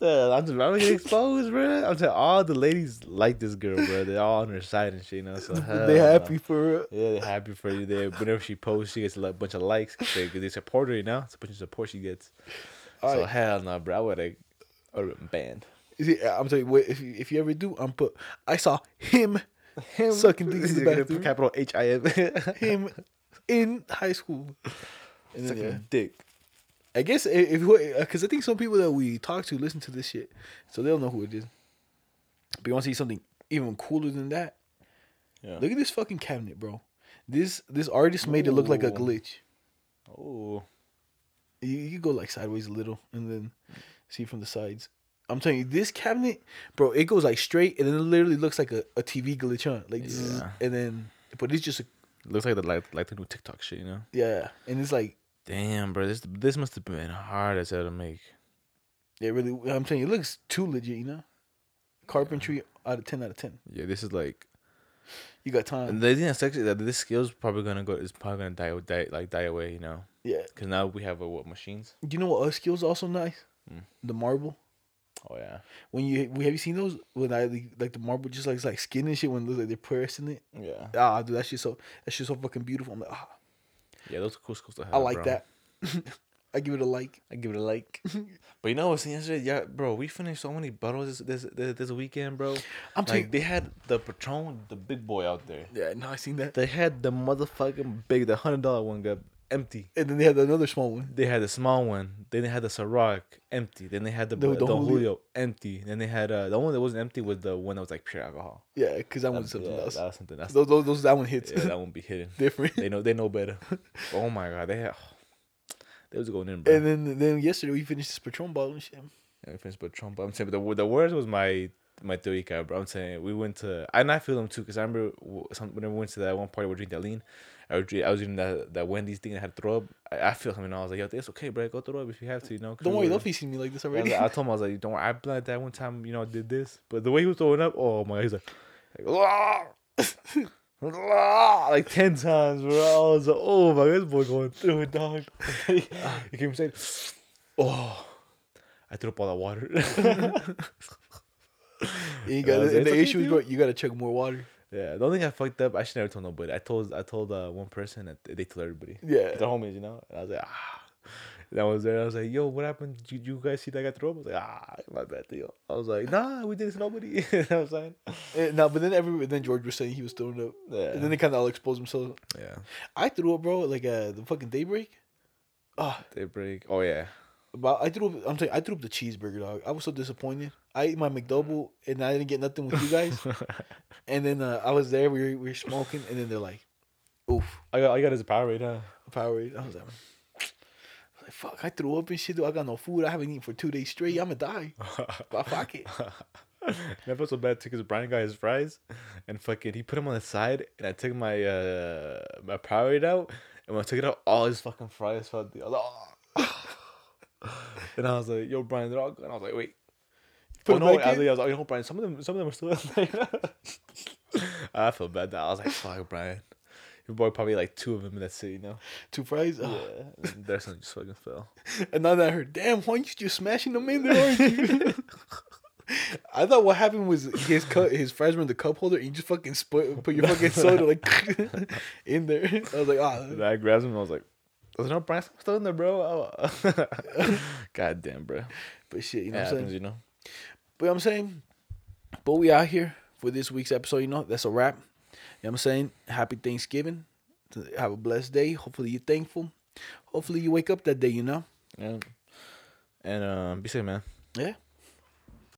I'm just I'm gonna get exposed, bro. I'm telling all the ladies like this girl, bro. They're all on her side and shit, you know. So they no. happy for her. Yeah, they're happy for you. There, whenever she posts, she gets a bunch of likes. They, they support her, you know. It's a bunch of support she gets. so Alright. hell no, bro. I would have, I would have been banned. Is it- I'm telling you, if you, if you ever do, I'm put. I saw him, him sucking dick in the bathroom. Capital H I M. him in high school. And then, yeah. dick. I guess if because I think some people that we talk to listen to this shit, so they'll know who it is. But you want to see something even cooler than that? Yeah. Look at this fucking cabinet, bro. This this artist made it look like a glitch. Oh, You, you go like sideways a little and then see from the sides. I'm telling you, this cabinet, bro, it goes like straight and then it literally looks like a, a TV glitch on. Like zzz, Yeah. and then but it's just a, looks like the like like the new TikTok shit, you know. yeah. And it's like Damn, bro. This this must have been hard as hell to make. it really I'm telling you, it looks too legit, you know? Carpentry out of ten out of ten. Yeah, this is like You got time. and the thing that's actually that this skill's probably gonna go is probably gonna die die like die away, you know. yeah. Because now we have uh, what machines? Do You know what other skills also nice? Hmm. The marble. Oh yeah, When you have you seen those when I like the marble just like like skin and shit when it looks like they're pressing it? yeah, Ah, dude, that shit so that shit so fucking beautiful. I'm like, ah, yeah. Those are cool skills to have. I like bro. that. I give it a like. I give it a like. but you know what's yesterday? Yeah, bro, we finished so many bottles this this this, this weekend, bro. I'm telling Like they had the Patron, the big boy out there. Yeah, no, I seen that. They had the motherfucking big, the hundred dollar one got empty. And then they had another small one. They had a small one. Then they had the Ciroc empty. Then they had the The- the, the Julio. Julio. empty. Then they had uh, the one that wasn't empty was the one that was like pure alcohol. Yeah, because that That, one's something else. that was something. That's Those, those, those, that one hits yeah, that won't be hidden. different. They know they know better. oh my god, they had. They was going in, bro. And then, then yesterday we finished this Patron bottle and shit. Yeah, we finished Patron Trump. I'm saying, but the the worst was my my guy, bro. I'm saying we went to. And I feel them too because I remember some, whenever we went to that one party we drinking that lean. I was, I was eating that, that Wendy's thing that had to throw up. I, I feel something. And I was like, yo, it's okay, bro. Go throw up if you have to, you know. Don't worry, they'll be seeing me like this I, already. like- I told him I was like, don't worry. I've that one time. You know, I did this, but the way he was throwing up, oh my, god, he's like, like, like ten times, bro. I was like, oh my, god, this boy going through it, dog. he came saying, oh, I threw up all that water. you got, was like, and the okay, issue is, bro, you got to chug more water. Yeah, the only thing I fucked up, I should never told nobody. I told I told uh, one person that they told everybody. Yeah. They're homies, you know. And I was like, ah. And I was there. I was like, yo, what happened? Did you, you guys see that guy throw up? I was like, ah, my bad, Theo. I was like, nah, we did it to nobody. you know what I'm saying? Eh, no, but then every then George was saying he was throwing up. Yeah. And then they kind of all exposed themselves. yeah. I threw up, bro, like uh, the fucking daybreak. Ah, They break. Oh yeah. But I threw up. I'm saying I threw up the cheeseburger, dog. I was so disappointed. I ate my McDouble and I didn't get nothing with you guys. and then uh, I was there. We were, we were smoking, and then they're like, "Oof, I got I got his power right now. Powerade." I was like, I was like, "Fuck!" I threw up and shit. Dude. I got no food. I haven't eaten for two days straight. I'ma die. but fuck it. I felt so bad too because Brian got his fries, and fucking he put them on the side, and I took my uh my Powerade out, and when I took it out, all his fucking fries fell. I was like, oh. and I was like, "Yo, Brian, they're all gone." I was like, "Wait." Put oh, no, I was, like, I was like, "Yo, Brian, some of them, some of them are still in there." I felt bad. Now I was like, "Fuck, Brian." Your boy probably like two of them. in that city know. Two fries. Yeah, and there's some just fucking fell. And now that I heard, damn, why aren't you just smashing them in there, aren't you? I thought what happened was his cut his fries were in the cup holder and you just fucking split, put your fucking soda like in there. I was like, ah, And I grabbed him and I was like, "There's no Brian still in there, bro." God damn, bro. but shit, you know It what I'm saying? happens, you know. But I'm saying, but we out here for this week's episode. You know, that's a wrap. You know what I'm saying? Happy Thanksgiving. Have a blessed day. Hopefully you're thankful. Hopefully you wake up that day. You know. Yeah. And um, be safe, man. Yeah.